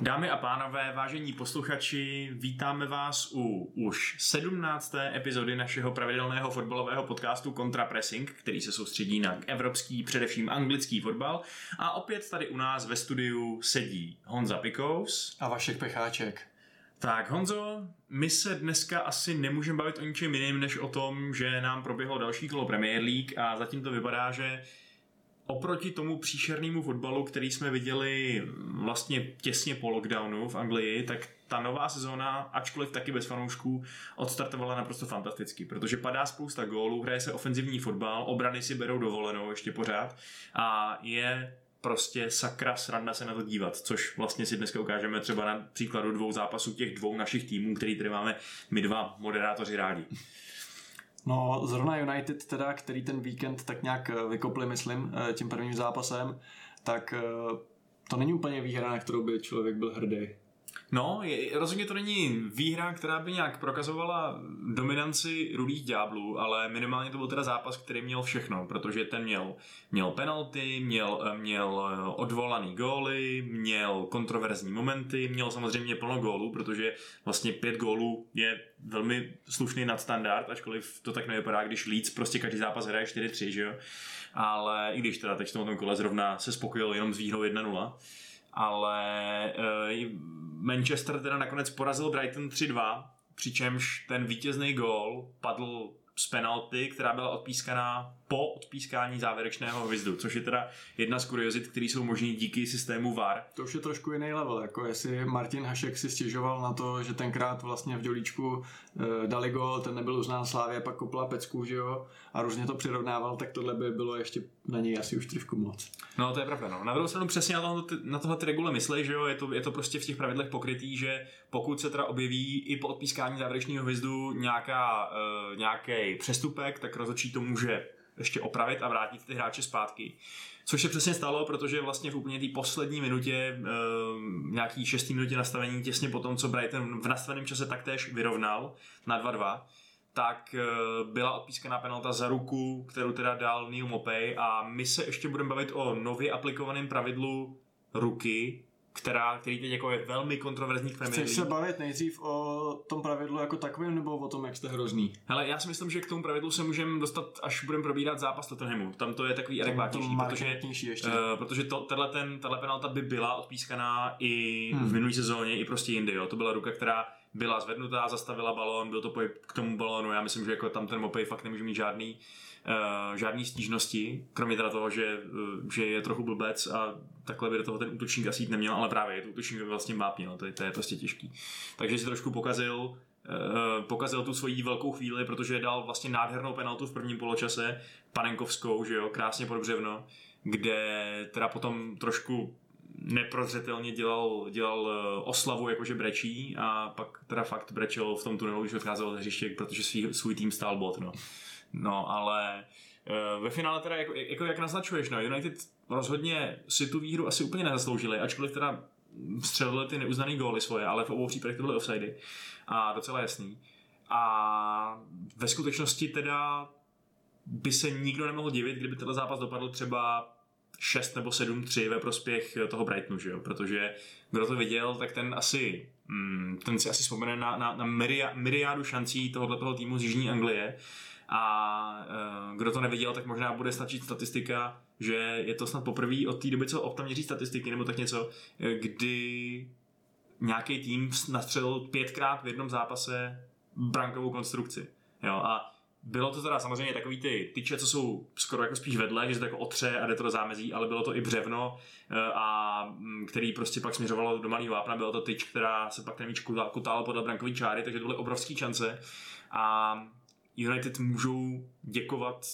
Dámy a pánové, vážení posluchači, vítáme vás u už 17. epizody našeho pravidelného fotbalového podcastu Contrapressing, který se soustředí na evropský, především anglický fotbal. A opět tady u nás ve studiu sedí Honza Pikous. A Vašek Pecháček. Tak Honzo, my se dneska asi nemůžeme bavit o ničem jiném, než o tom, že nám proběhlo další kolo Premier League a zatím to vypadá, že oproti tomu příšernému fotbalu, který jsme viděli vlastně těsně po lockdownu v Anglii, tak ta nová sezóna, ačkoliv taky bez fanoušků, odstartovala naprosto fantasticky, protože padá spousta gólů, hraje se ofenzivní fotbal, obrany si berou dovolenou ještě pořád a je prostě sakra sranda se na to dívat, což vlastně si dneska ukážeme třeba na příkladu dvou zápasů těch dvou našich týmů, který tady máme my dva moderátoři rádi. No, zrovna United teda, který ten víkend tak nějak eh, vykopli, myslím, eh, tím prvním zápasem, tak eh, to není úplně výhra, na kterou by člověk byl hrdý. No, je, rozhodně to není výhra, která by nějak prokazovala dominanci rudých ďáblů, ale minimálně to byl teda zápas, který měl všechno, protože ten měl, měl penalty, měl, měl odvolaný góly, měl kontroverzní momenty, měl samozřejmě plno gólů, protože vlastně pět gólů je velmi slušný nadstandard, ačkoliv to tak nevypadá, když Leeds prostě každý zápas hraje 4-3, že jo? Ale i když teda teď v tom kole zrovna se spokojil jenom s výhrou 1-0, ale uh, Manchester teda nakonec porazil Brighton 3-2, přičemž ten vítězný gól padl z penalty, která byla odpískaná po odpískání závěrečného hvizdu, což je teda jedna z kuriozit, které jsou možné díky systému VAR. To už je trošku jiný level, jako jestli Martin Hašek si stěžoval na to, že tenkrát vlastně v dělíčku e, dali gol, ten nebyl uznán Slávě, pak kopla pecku, že jo, a různě to přirovnával, tak tohle by bylo ještě na něj asi už trošku moc. No to je pravda, no. Na druhou stranu přesně na tohle, na tohle ty regule myslí, že jo, je to, je to prostě v těch pravidlech pokrytý, že pokud se teda objeví i po odpískání závěrečného hvizdu nějaká, e, nějaký přestupek, tak rozhodčí to může ještě opravit a vrátit ty hráče zpátky. Což se přesně stalo, protože vlastně v úplně té poslední minutě, e, nějaký šestý minutě nastavení, těsně po tom, co Brighton v nastaveném čase taktéž vyrovnal na 2-2, tak e, byla odpískaná penalta za ruku, kterou teda dal Neil Mopey a my se ještě budeme bavit o nově aplikovaném pravidlu ruky, která, který teď jako je velmi kontroverzní v Chceš se bavit nejdřív o tom pravidlu jako takovém nebo o tom, jak jste hrozný? Hele, já si myslím, že k tomu pravidlu se můžeme dostat, až budeme probírat zápas Tottenhamu. Tam to je takový adekvátnější, protože, ještě. Uh, protože to, tenhle, ten, tato penalta by byla odpískaná i hmm. v minulé sezóně, i prostě jindy. Jo. To byla ruka, která byla zvednutá, zastavila balón, byl to pohyb k tomu balónu. Já myslím, že jako tam ten Mopej fakt nemůže mít žádný uh, žádný stížnosti, kromě teda toho, že, uh, že je trochu blbec a takhle by do toho ten útočník asi jít neměl, ale právě je to útočník vlastně mápnil, to, je, to je prostě těžký. Takže si trošku pokazil, uh, pokazil tu svoji velkou chvíli, protože dal vlastně nádhernou penaltu v prvním poločase, panenkovskou, že jo, krásně pod břevno, kde teda potom trošku neprozřetelně dělal, dělal oslavu, jakože brečí a pak teda fakt brečel v tom tunelu, když odcházel ze hřiště, protože svý, svůj tým stál bod, no. No, ale uh, ve finále teda, jako, jako jak naznačuješ, no, United rozhodně si tu výhru asi úplně nezasloužili, ačkoliv teda střelili ty neuznané góly svoje, ale v obou případech to byly offsidy a docela jasný. A ve skutečnosti teda by se nikdo nemohl divit, kdyby tenhle zápas dopadl třeba 6 nebo 7-3 ve prospěch toho Brightonu, že jo? protože kdo to viděl, tak ten asi mm, ten si asi vzpomene na, na, na myriádu šancí tohoto toho týmu z Jižní Anglie a uh, kdo to neviděl, tak možná bude stačit statistika, že je to snad poprvé od té doby, co Opta měří statistiky nebo tak něco, eh, kdy nějaký tým nastřelil pětkrát v jednom zápase brankovou konstrukci. Jo, a bylo to teda samozřejmě takový ty tyče, co jsou skoro jako spíš vedle, že se to jako otře a jde to do zámezí, ale bylo to i břevno, eh, a mm, který prostě pak směřovalo do malého vápna, bylo to tyč, která se pak ten míč kutal podle brankový čáry, takže to byly obrovské šance. A United můžou děkovat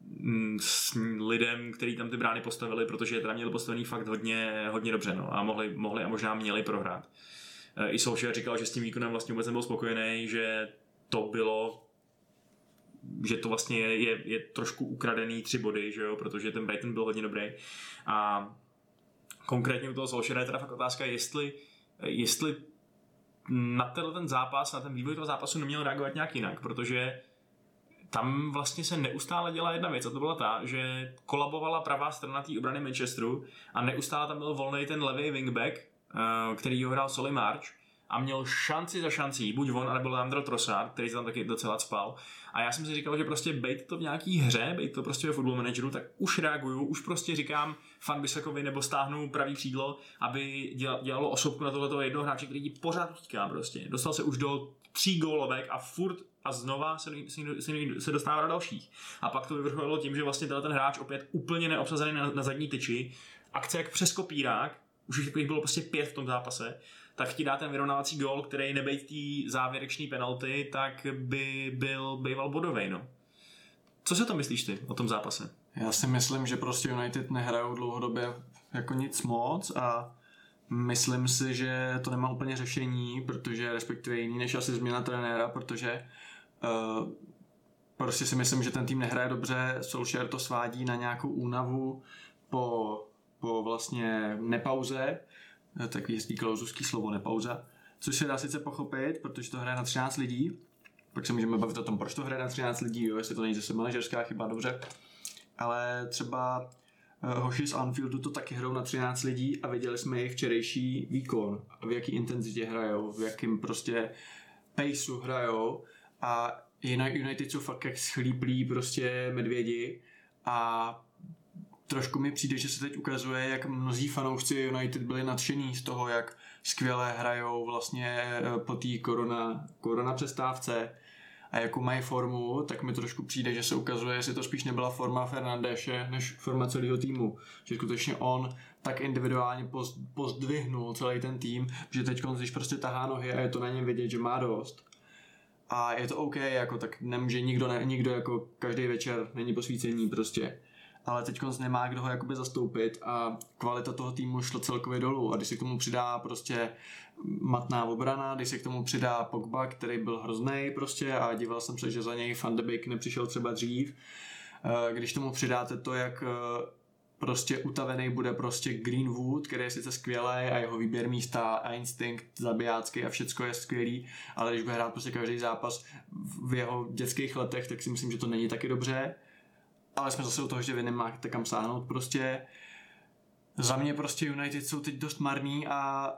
mm, s lidem, kteří tam ty brány postavili, protože je teda měli postavený fakt hodně, hodně dobře no, a mohli, mohli a možná měli prohrát. E, I Solskjaer říkal, že s tím výkonem vlastně vůbec nebyl spokojený, že to bylo že to vlastně je, je, je trošku ukradený tři body, že jo, protože ten Brighton byl hodně dobrý. A konkrétně u toho Solskjaera je teda fakt otázka, jestli, jestli na tenhle ten zápas, na ten vývoj toho zápasu neměl reagovat nějak jinak, protože tam vlastně se neustále dělá jedna věc a to byla ta, že kolabovala pravá strana té obrany Manchesteru a neustále tam byl volný ten levý wingback uh, který ho hrál Soli March a měl šanci za šancí, buď on, nebo Leandro Trossard, který se tam taky docela spal. A já jsem si říkal, že prostě bejt to v nějaký hře, bejt to prostě ve football manageru, tak už reaguju, už prostě říkám fan Bisakovi nebo stáhnu pravý křídlo, aby dělalo osobku na tohleto jednoho hráče, který pořád utíká prostě. Dostal se už do tří gólovek a furt a znova se, se, se, se dostává do dalších. A pak to vyvrcholilo tím, že vlastně ten hráč opět úplně neobsazený na, na zadní tyči, akce jak přes kopírák, už takových bylo prostě pět v tom zápase, tak ti dá ten vyrovnávací gól, který nebejt tý závěrečný penalty, tak by byl býval bodový. No. Co si to myslíš ty o tom zápase? Já si myslím, že prostě United nehrajou dlouhodobě jako nic moc a myslím si, že to nemá úplně řešení, protože respektive jiný než asi změna trenéra, protože uh, prostě si myslím, že ten tým nehraje dobře, Solskjaer to svádí na nějakou únavu po, po vlastně nepauze, takový hezký klauzuský slovo, nepauza, což se dá sice pochopit, protože to hraje na 13 lidí, pak se můžeme bavit o tom, proč to hraje na 13 lidí, jo, jestli to není zase manažerská chyba, dobře, ale třeba hoši z Anfieldu to taky hrajou na 13 lidí a viděli jsme jejich včerejší výkon, v jaký intenzitě hrajou, v jakým prostě paceu hrajou. A United jsou fakt jak schlíplí prostě medvědi a trošku mi přijde, že se teď ukazuje, jak mnozí fanoušci United byli nadšení z toho, jak skvěle hrajou vlastně eh, po té korona, korona přestávce a jakou mají formu, tak mi trošku přijde, že se ukazuje, jestli to spíš nebyla forma Fernandéše, než forma celého týmu. Že skutečně on tak individuálně pozdvihnul celý ten tým, že teď když prostě tahá nohy a je to na něm vidět, že má dost. A je to OK, jako tak nemůže nikdo, ne, nikdo jako každý večer není posvícení prostě ale teď nemá kdo ho jakoby zastoupit a kvalita toho týmu šla celkově dolů. A když se k tomu přidá prostě matná obrana, když se k tomu přidá Pogba, který byl hrozný prostě a díval jsem se, že za něj Van de Beek nepřišel třeba dřív, eh, když tomu přidáte to, jak eh, prostě utavený bude prostě Greenwood, který je sice skvělý a jeho výběr místa a instinkt zabijácký a všecko je skvělý, ale když bude hrát prostě každý zápas v jeho dětských letech, tak si myslím, že to není taky dobře ale jsme zase u toho, že vy nemáte kam sáhnout. Prostě za mě prostě United jsou teď dost marný a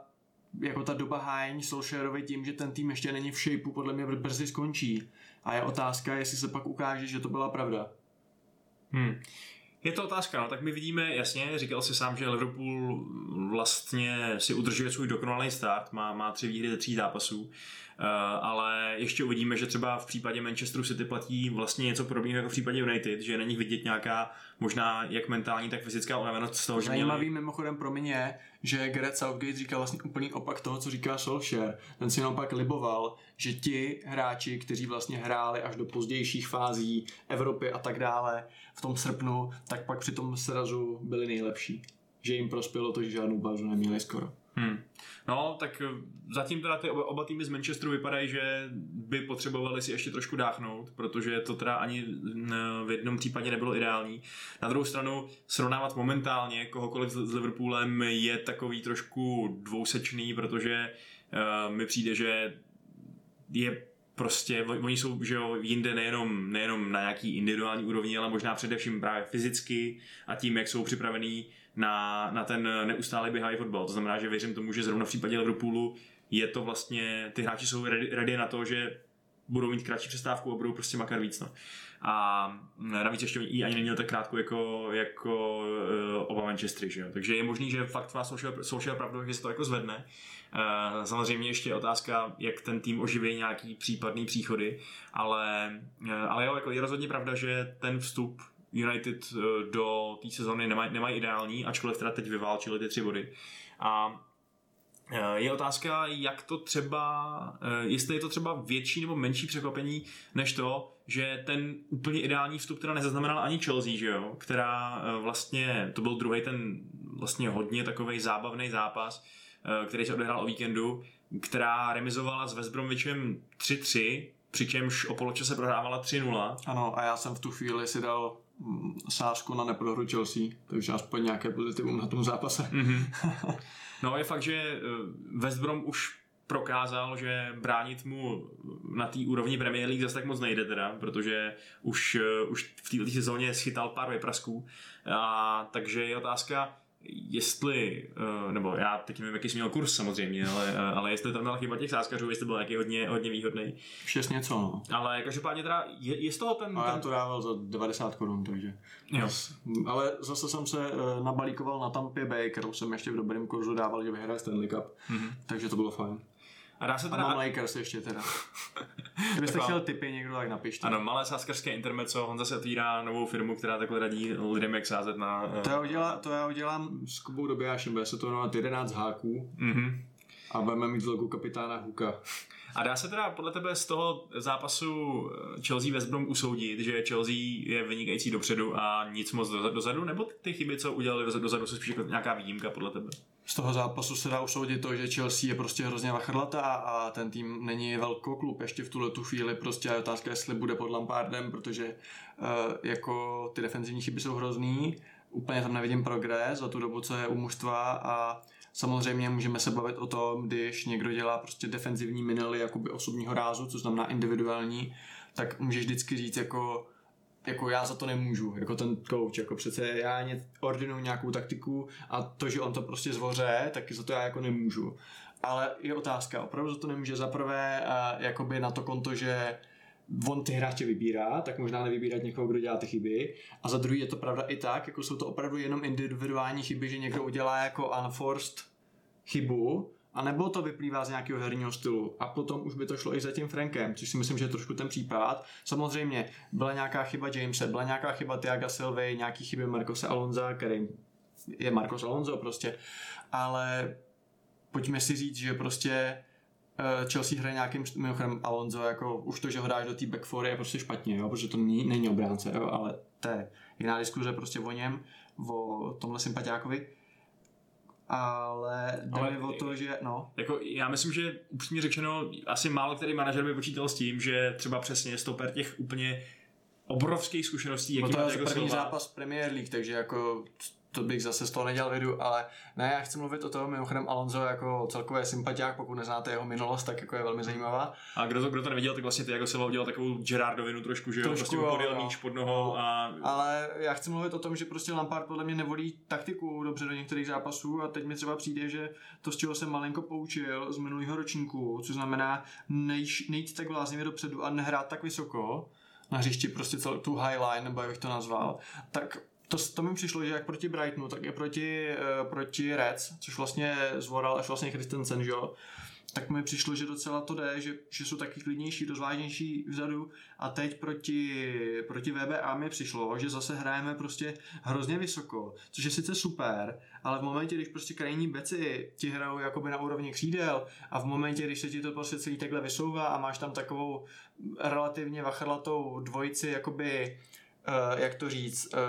jako ta doba hájení Solskjaerovi tím, že ten tým ještě není v shapeu, podle mě brzy skončí. A je otázka, jestli se pak ukáže, že to byla pravda. Hmm. Je to otázka, no, tak my vidíme, jasně, říkal si sám, že Liverpool vlastně si udržuje svůj dokonalý start, má, má tři výhry ze tří zápasů. Eh, ale ještě uvidíme, že třeba v případě Manchesteru City platí vlastně něco podobného jako v případě United, že není vidět nějaká možná jak mentální, tak fyzická unavenost z toho, že Zajímavý měli... mimochodem pro mě že Gareth Southgate říkal vlastně úplný opak toho, co říká Solskjaer. Ten si naopak liboval, že ti hráči, kteří vlastně hráli až do pozdějších fází Evropy a tak dále v tom srpnu, tak pak při tom srazu byli nejlepší. Že jim prospělo to, že žádnou bázu neměli skoro. Hmm. No, tak eh, zatím teda ty oba, oba týmy z Manchesteru vypadají, že by potřebovali si ještě trošku dáchnout, protože to teda ani v jednom případě nebylo ideální. Na druhou stranu srovnávat momentálně kohokoliv s Liverpoolem je takový trošku dvousečný, protože uh, mi přijde, že je prostě, oni jsou že jo, jinde nejenom, nejenom na nějaký individuální úrovni, ale možná především právě fyzicky a tím, jak jsou připravený na, na ten neustálý běhavý fotbal. To znamená, že věřím tomu, že zrovna v případě Liverpoolu je to vlastně, ty hráči jsou ready, ready na to, že budou mít kratší přestávku a budou prostě makat víc. No. A navíc ještě i ani není tak krátko jako, jako uh, oba Manchestery, že jo? Takže je možný, že fakt má social pravdu, že se to jako zvedne. Uh, samozřejmě ještě je otázka, jak ten tým oživí nějaký případný příchody, ale, uh, ale jo, jako je rozhodně pravda, že ten vstup United do té sezóny nemají nemaj ideální, ačkoliv teda teď vyválčili ty tři body. A Eh, je otázka, jak to třeba, eh, jestli je to třeba větší nebo menší překvapení, než to, že ten úplně ideální vstup teda nezaznamenala ani Chelsea, že jo? která eh, vlastně, to byl druhý ten vlastně hodně takový zábavný zápas, který se odehrál o víkendu, která remizovala s West Bromwichem 3-3, přičemž o poločase prohrávala 3-0. Ano, a já jsem v tu chvíli si dal mm, sázku na neprohru Chelsea, takže aspoň nějaké pozitivum na tom zápase. Mm-hmm. No je fakt, že eh, West Brom už prokázal, že bránit mu na té úrovni Premier League zase tak moc nejde teda, protože už, eh, už v této sezóně schytal pár vyprasků. A, takže je otázka, jestli, uh, nebo já teď nevím, jaký jsi měl kurz samozřejmě, ale, uh, ale jestli tam byla chyba těch sázkařů, jestli byl nějaký hodně, hodně výhodný. Šest něco, no. Ale každopádně teda, je, je z toho ten... A já ten... to dával za 90 korun, takže. Jo. Ale zase jsem se uh, nabalíkoval na Tampa Bay, kterou jsem ještě v dobrém kurzu dával, že vyhraje Stanley Cup. Mhm. Takže to bylo fajn. A dá se A teda... mám Lakers ještě teda. Kdybyste chtěl tipy někdo, tak napište. Ano, malé sázkařské intermeco, on zase otvírá novou firmu, která takhle radí lidem, jak sázet na... eh, To já, udělá, to já udělám s Kubou Dobijášem, bude se to jmenovat 11 háků Mhm. a budeme mít logo kapitána Huka. A dá se teda podle tebe z toho zápasu eh, Chelsea West Brom usoudit, že Chelsea je vynikající dopředu a nic moc doza- dozadu, nebo ty chyby, co udělali doza- dozadu, jsou spíš jako nějaká výjimka podle tebe? Z toho zápasu se dá usoudit to, že Chelsea je prostě hrozně vachrlatá a ten tým není velký klub ještě v tuhle tu chvíli. Prostě je otázka, jestli bude pod Lampardem, protože uh, jako ty defenzivní chyby jsou hrozný. Úplně tam nevidím progres za tu dobu, co je u mužstva a samozřejmě můžeme se bavit o tom, když někdo dělá prostě defenzivní minely jakoby osobního rázu, co znamená individuální, tak můžeš vždycky říct jako jako já za to nemůžu, jako ten coach, jako přece já ordinuju nějakou taktiku a to, že on to prostě zvoře, tak za to já jako nemůžu. Ale je otázka, opravdu za to nemůže za prvé uh, jakoby na to konto, že on ty hráče vybírá, tak možná nevybírat někoho, kdo dělá ty chyby. A za druhý je to pravda i tak, jako jsou to opravdu jenom individuální chyby, že někdo udělá jako unforced chybu, a nebo to vyplývá z nějakého herního stylu. A potom už by to šlo i za tím Frankem, což si myslím, že je trošku ten případ. Samozřejmě byla nějaká chyba Jamese, byla nějaká chyba Tiaga Silvy, nějaký chyby Marcose Alonza, který je Marcos Alonso prostě. Ale pojďme si říct, že prostě eh, Chelsea hraje nějakým, mimochodem Alonso, jako už to, že ho dáš do té back four je prostě špatně, jo, protože to není, není obránce, jo, ale to je jiná diskuze prostě o něm, o tomhle sympatiákovi. Ale jde Ale- o to, že no, Jako, já myslím, že upřímně řečeno, asi málo který manažer by počítal s tím, že třeba přesně stoper těch úplně obrovských zkušeností, no jaký to má je Diego první Silva. zápas Premier League, takže jako to bych zase z toho nedělal vidu, ale ne, já chci mluvit o tom, mimochodem Alonso jako celkově sympatiák, pokud neznáte jeho minulost, tak jako je velmi zajímavá. A kdo to, kdo to neviděl, tak vlastně Diego Silva udělal takovou Gerardovinu trošku, že jo, Trošku prostě jo, podjel jo. míč pod nohou a Ale já chci mluvit o tom, že prostě Lampard podle mě nevolí taktiku dobře do některých zápasů a teď mi třeba přijde, že to, z čeho jsem malinko poučil z minulého ročníku, což znamená nejš, nejít tak bláznivě dopředu a nehrát tak vysoko na hřišti, prostě celou tu highline, nebo jak bych to nazval, tak to, to mi přišlo, že jak proti Brightonu, tak i proti, uh, proti Reds, což vlastně zvoral až vlastně Christensen, že jo, tak mi přišlo, že docela to jde, že, že jsou taky klidnější, rozvážnější vzadu. A teď proti, proti VBA mi přišlo, že zase hrajeme prostě hrozně vysoko, což je sice super, ale v momentě, když prostě krajní beci ti hrajou jakoby na úrovni křídel a v momentě, když se ti to prostě celý takhle vysouvá a máš tam takovou relativně vachrlatou dvojici, jakoby, uh, jak to říct, uh,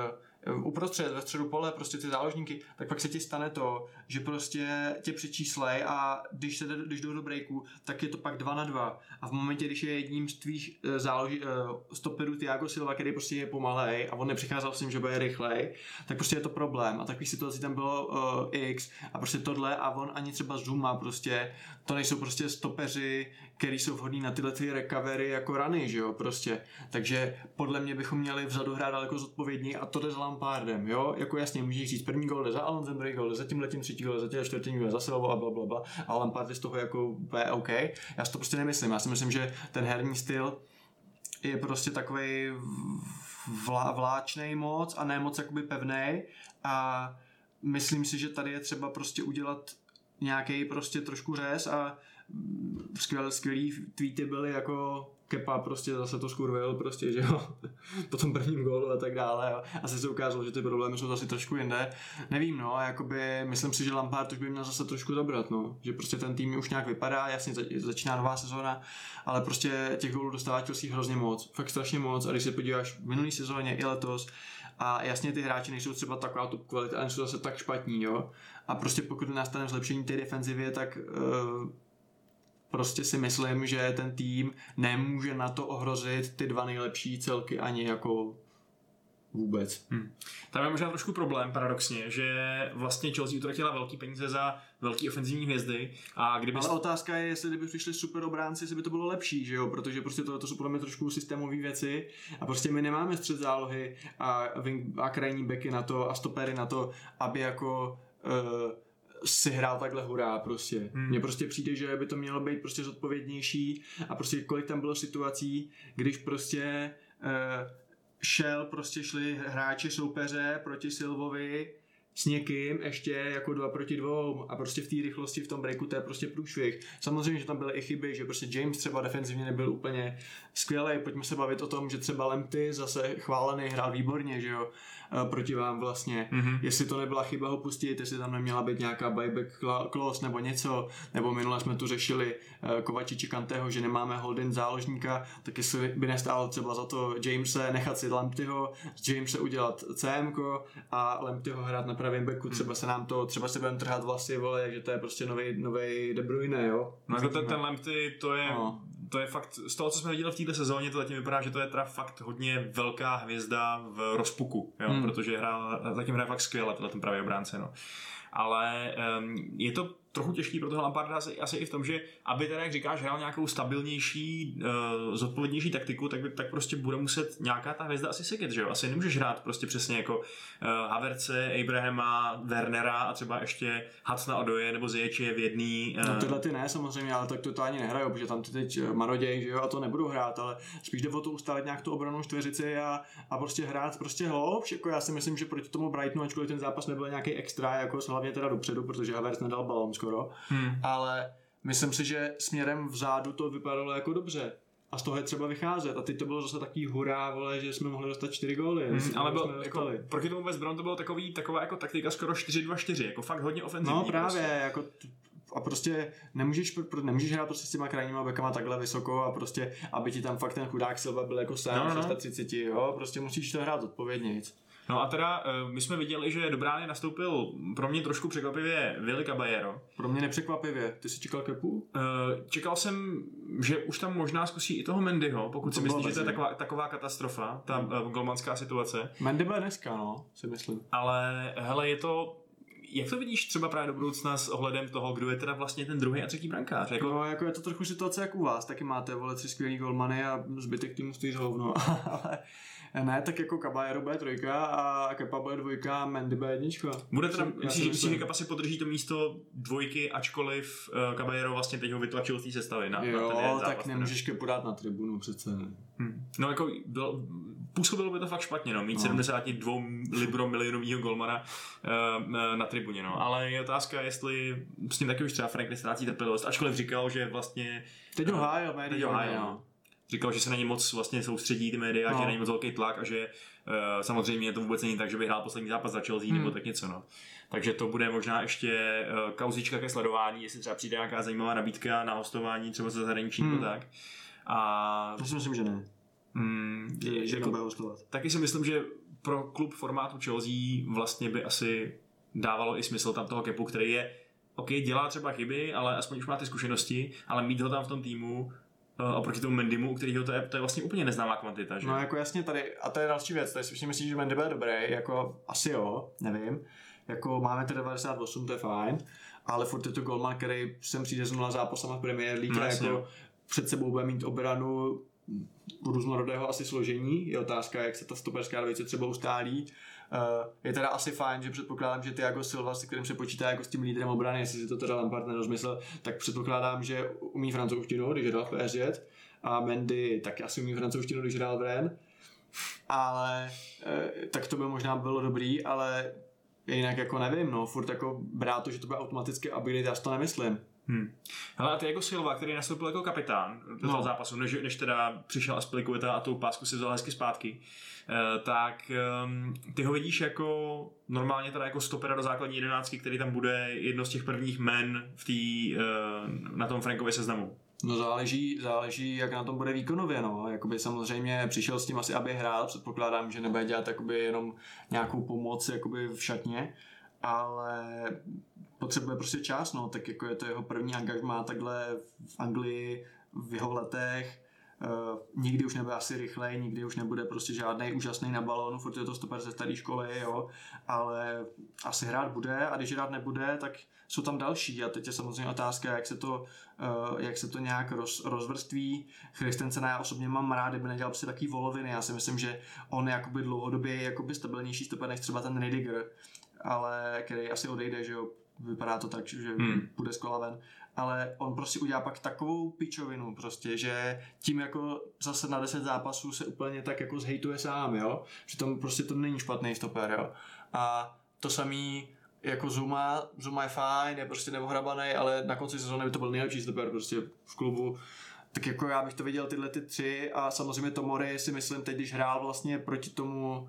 uprostřed, ve středu pole, prostě ty záložníky, tak pak se ti stane to, že prostě tě přečíslej a když, se, když jdou do breaku, tak je to pak 2 na 2. A v momentě, když je jedním z tvých uh, záloží, uh, stoperů Tiago Silva, který prostě je pomalej a on nepřicházel s tím, že bude rychlej, tak prostě je to problém. A takových situací tam bylo uh, X a prostě tohle a on ani třeba Zuma prostě, to nejsou prostě stopeři, který jsou vhodní na tyhle ty recovery jako rany, že jo, prostě. Takže podle mě bychom měli vzadu hrát daleko zodpovědní a to jde za Lampardem, jo, jako jasně můžeš říct, první gol jde za Alonso, druhý gol jde za tím letím, třetí gol jde za tím čtvrtým gol za Silvou a bla, bla, bla. A Lampard je z toho jako úplně OK. Já si to prostě nemyslím, já si myslím, že ten herní styl je prostě takový vlá, vláčnej moc a ne moc jakoby pevnej a myslím si, že tady je třeba prostě udělat nějaký prostě trošku řez a skvěl, skvělý tweety byly jako Kepa prostě zase to skurvil prostě, že jo, po tom prvním gólu a tak dále jo. Asi se ukázalo, že ty problémy jsou zase trošku jinde. Nevím, no, jakoby myslím si, že Lampard už by měl zase trošku dobrat, no, že prostě ten tým už nějak vypadá, jasně zač- začíná nová sezóna, ale prostě těch gólů dostává Chelsea hrozně moc, fakt strašně moc a když se podíváš v minulý sezóně i letos, a jasně ty hráči nejsou třeba taková top kvalita, ale jsou zase tak špatní, jo. A prostě pokud nastane zlepšení té defenzivě, tak uh, prostě si myslím, že ten tým nemůže na to ohrozit ty dva nejlepší celky ani jako vůbec. Hmm. Tam je možná trošku problém, paradoxně, že vlastně Chelsea utratila velký peníze za velký ofenzivní hvězdy a kdyby... Ale otázka je, jestli kdyby přišli super obránci, jestli by to bylo lepší, že jo, protože prostě to, to jsou podle mě trošku systémové věci a prostě my nemáme střed zálohy a, a krajní beky na to a stopery na to, aby jako uh, si hrál takhle hurá prostě. Hmm. Mně prostě přijde, že by to mělo být prostě zodpovědnější a prostě kolik tam bylo situací, když prostě uh, šel, prostě šli hráči soupeře proti Silvovi s někým ještě jako dva proti dvou a prostě v té rychlosti v tom breaku to je prostě průšvih. Samozřejmě, že tam byly i chyby, že prostě James třeba defenzivně nebyl úplně skvělý. Pojďme se bavit o tom, že třeba Lempty zase chválený hrál výborně, že jo proti vám vlastně. Mm-hmm. Jestli to nebyla chyba ho pustit, jestli tam neměla být nějaká buyback clause nebo něco, nebo minule jsme tu řešili uh, Kovačiči Kantého, že nemáme holding záložníka, tak jestli by nestálo třeba za to Jamese nechat si Lamptyho, Jamese udělat CM a Lamptyho hrát na pravém backu, mm. třeba se nám to, třeba se budeme trhat vlasy, vole, že to je prostě nový nový De Bruyne, jo. No jako ten, ten Lampty, to je, no to je fakt, z toho, co jsme viděli v této sezóně, to zatím vypadá, že to je teda fakt hodně velká hvězda v rozpuku, jo? Hmm. protože hrál, zatím hraje fakt skvěle, ten pravý obránce. No. Ale um, je to trochu těžký pro toho Lamparda asi, asi i v tom, že aby teda, jak říkáš, hrál nějakou stabilnější, uh, zodpovědnější taktiku, tak, by, tak prostě bude muset nějaká ta hvězda asi sedět, že jo? Asi nemůžeš hrát prostě přesně jako uh, Haverce, Abrahama, Wernera a třeba ještě Hacna Odoje nebo Zječe v jedný. Uh... No tyhle ty ne samozřejmě, ale tak to, to ani nehrajou, protože tam ty teď maroděj, že jo, a to nebudou hrát, ale spíš jde o to ustálit nějak tu obranou čtveřici a, a prostě hrát prostě hloubš, jako já si myslím, že proti tomu Brightonu, ačkoliv ten zápas nebyl nějaký extra, jako hlavně teda dopředu, protože Havertz nedal balón skoro, hmm. ale myslím si, že směrem vzadu to vypadalo jako dobře. A z toho je třeba vycházet. A teď to bylo zase takový hurá, vole, že jsme mohli dostat 4 góly. Hmm, ale byl, jako, proti tomu West Brom to bylo takový, taková jako taktika skoro 4-2-4, jako fakt hodně ofenzivní. No právě, prostě. jako a prostě nemůžeš, nemůžeš hrát prostě s těma krajníma bekama takhle vysoko a prostě, aby ti tam fakt ten chudák Silva byl jako sám no, no. 630, jo, prostě musíš to hrát odpovědně. No a teda eh, my jsme viděli, že do brány nastoupil pro mě trošku překvapivě Vili Caballero. Pro mě nepřekvapivě. Ty jsi čekal kepu? Uh, čekal jsem, že už tam možná zkusí i toho Mendyho, pokud to si myslíš, že to je taková, taková katastrofa, ta uh, golmanská situace. Mendy bude dneska, no, si myslím. Ale hele, je to jak to vidíš třeba právě do budoucna s ohledem toho, kdo je teda vlastně ten druhý a třetí brankář? Jako... No, jako je to trochu situace jak u vás, taky máte vole tři skvělý golmany a zbytek týmu stojí hovno, ale ne, tak jako Caballero bude trojka a Kepa bude dvojka a Mendy bude jednička. Bude teda, myslíš, myslím, že Kepa si podrží to místo dvojky, ačkoliv uh, Caballero vlastně teď ho vytlačil z té sestavy na, jo, na ten zápas, tak nemůžeš Kepu dát na tribunu přece. Hmm. No jako byl, působilo by to fakt špatně, no, mít no. 72 libro milionového golmana uh, na tribuně, no. Ale je otázka, jestli s tím taky už třeba Frank nestrácí trpělivost, ačkoliv říkal, že vlastně... Teď ho hájil, teď ho hájil, no říkal, že se na ně moc vlastně soustředí ty média, no. že není moc velký tlak a že uh, samozřejmě to vůbec není tak, že by hrál poslední zápas za Chelsea hmm. nebo tak něco. No. Takže to bude možná ještě uh, kauzička ke sledování, jestli třeba přijde nějaká zajímavá nabídka na hostování třeba ze zahraničí hmm. nebo tak. A... To si myslím, že ne. Mm, je, že jako, hostovat. Taky si myslím, že pro klub formátu Chelsea vlastně by asi dávalo i smysl tam toho kepu, který je OK, dělá třeba chyby, ale aspoň už má ty zkušenosti, ale mít ho tam v tom týmu oproti tomu Mendymu, u kterého to je, to je vlastně úplně neznámá kvantita. Že? No jako jasně tady, a to je další věc, tady si myslím, že Mendy bude dobrý, jako asi jo, nevím, jako máme to 98, to je fajn, ale furt je to golman, který sem přijde z nula zápasama v Premier League no, a jako před sebou bude mít obranu různorodého asi složení. Je otázka, jak se ta stoperská dvojice třeba ustálí. Uh, je teda asi fajn, že předpokládám, že Thiago Silva, s kterým se počítá jako s tím lídrem obrany, jestli si to teda Lampard nerozmyslel, tak předpokládám, že umí francouzštinu, když hrál v PSG a Mendy taky asi umí francouzštinu, když hrál v Ren. Ale uh, tak to by možná bylo dobrý, ale jinak jako nevím, no, furt jako brát to, že to bude automaticky ability, já si to nemyslím. Hmm. Hele, a ty jako Silva, který nastoupil jako kapitán do toho no. zápasu, než, než teda přišel Aspilicueta a tou pásku si vzal hezky zpátky, eh, tak um, ty ho vidíš jako normálně teda jako stopera do základní jedenáctky, který tam bude jedno z těch prvních men v tý, uh, na tom Frankově seznamu. No záleží, záleží, jak na tom bude výkonově, no. Jakoby samozřejmě přišel s tím asi, aby hrál, předpokládám, že nebude dělat jakoby jenom nějakou pomoc jakoby v šatně, ale potřebuje prostě čas, no, tak jako je to jeho první angažmá takhle v Anglii v jeho letech, Uh, nikdy už nebude asi rychlej, nikdy už nebude prostě žádný úžasný na balónu, furt je to stoper ze staré školy, jo, ale asi hrát bude a když hrát nebude, tak jsou tam další. A teď je samozřejmě otázka, jak se to, uh, jak se to nějak roz, rozvrství. Christensena já osobně mám rád, kdyby nedělal si takový voloviny, já si myslím, že on je jakoby dlouhodobě jakoby stabilnější stoper než třeba ten Ridiger, ale který asi odejde, že jo, vypadá to tak, že hmm. bude z kola ven, ale on prostě udělá pak takovou pičovinu prostě, že tím jako zase na 10 zápasů se úplně tak jako zhejtuje sám, jo, přitom prostě to není špatný stoper, jo, a to samý jako Zuma, Zuma je fajn, je prostě neohrabaný, ale na konci sezóny by to byl nejlepší stoper prostě v klubu. Tak jako já bych to viděl tyhle ty tři a samozřejmě Tomori si myslím teď, když hrál vlastně proti tomu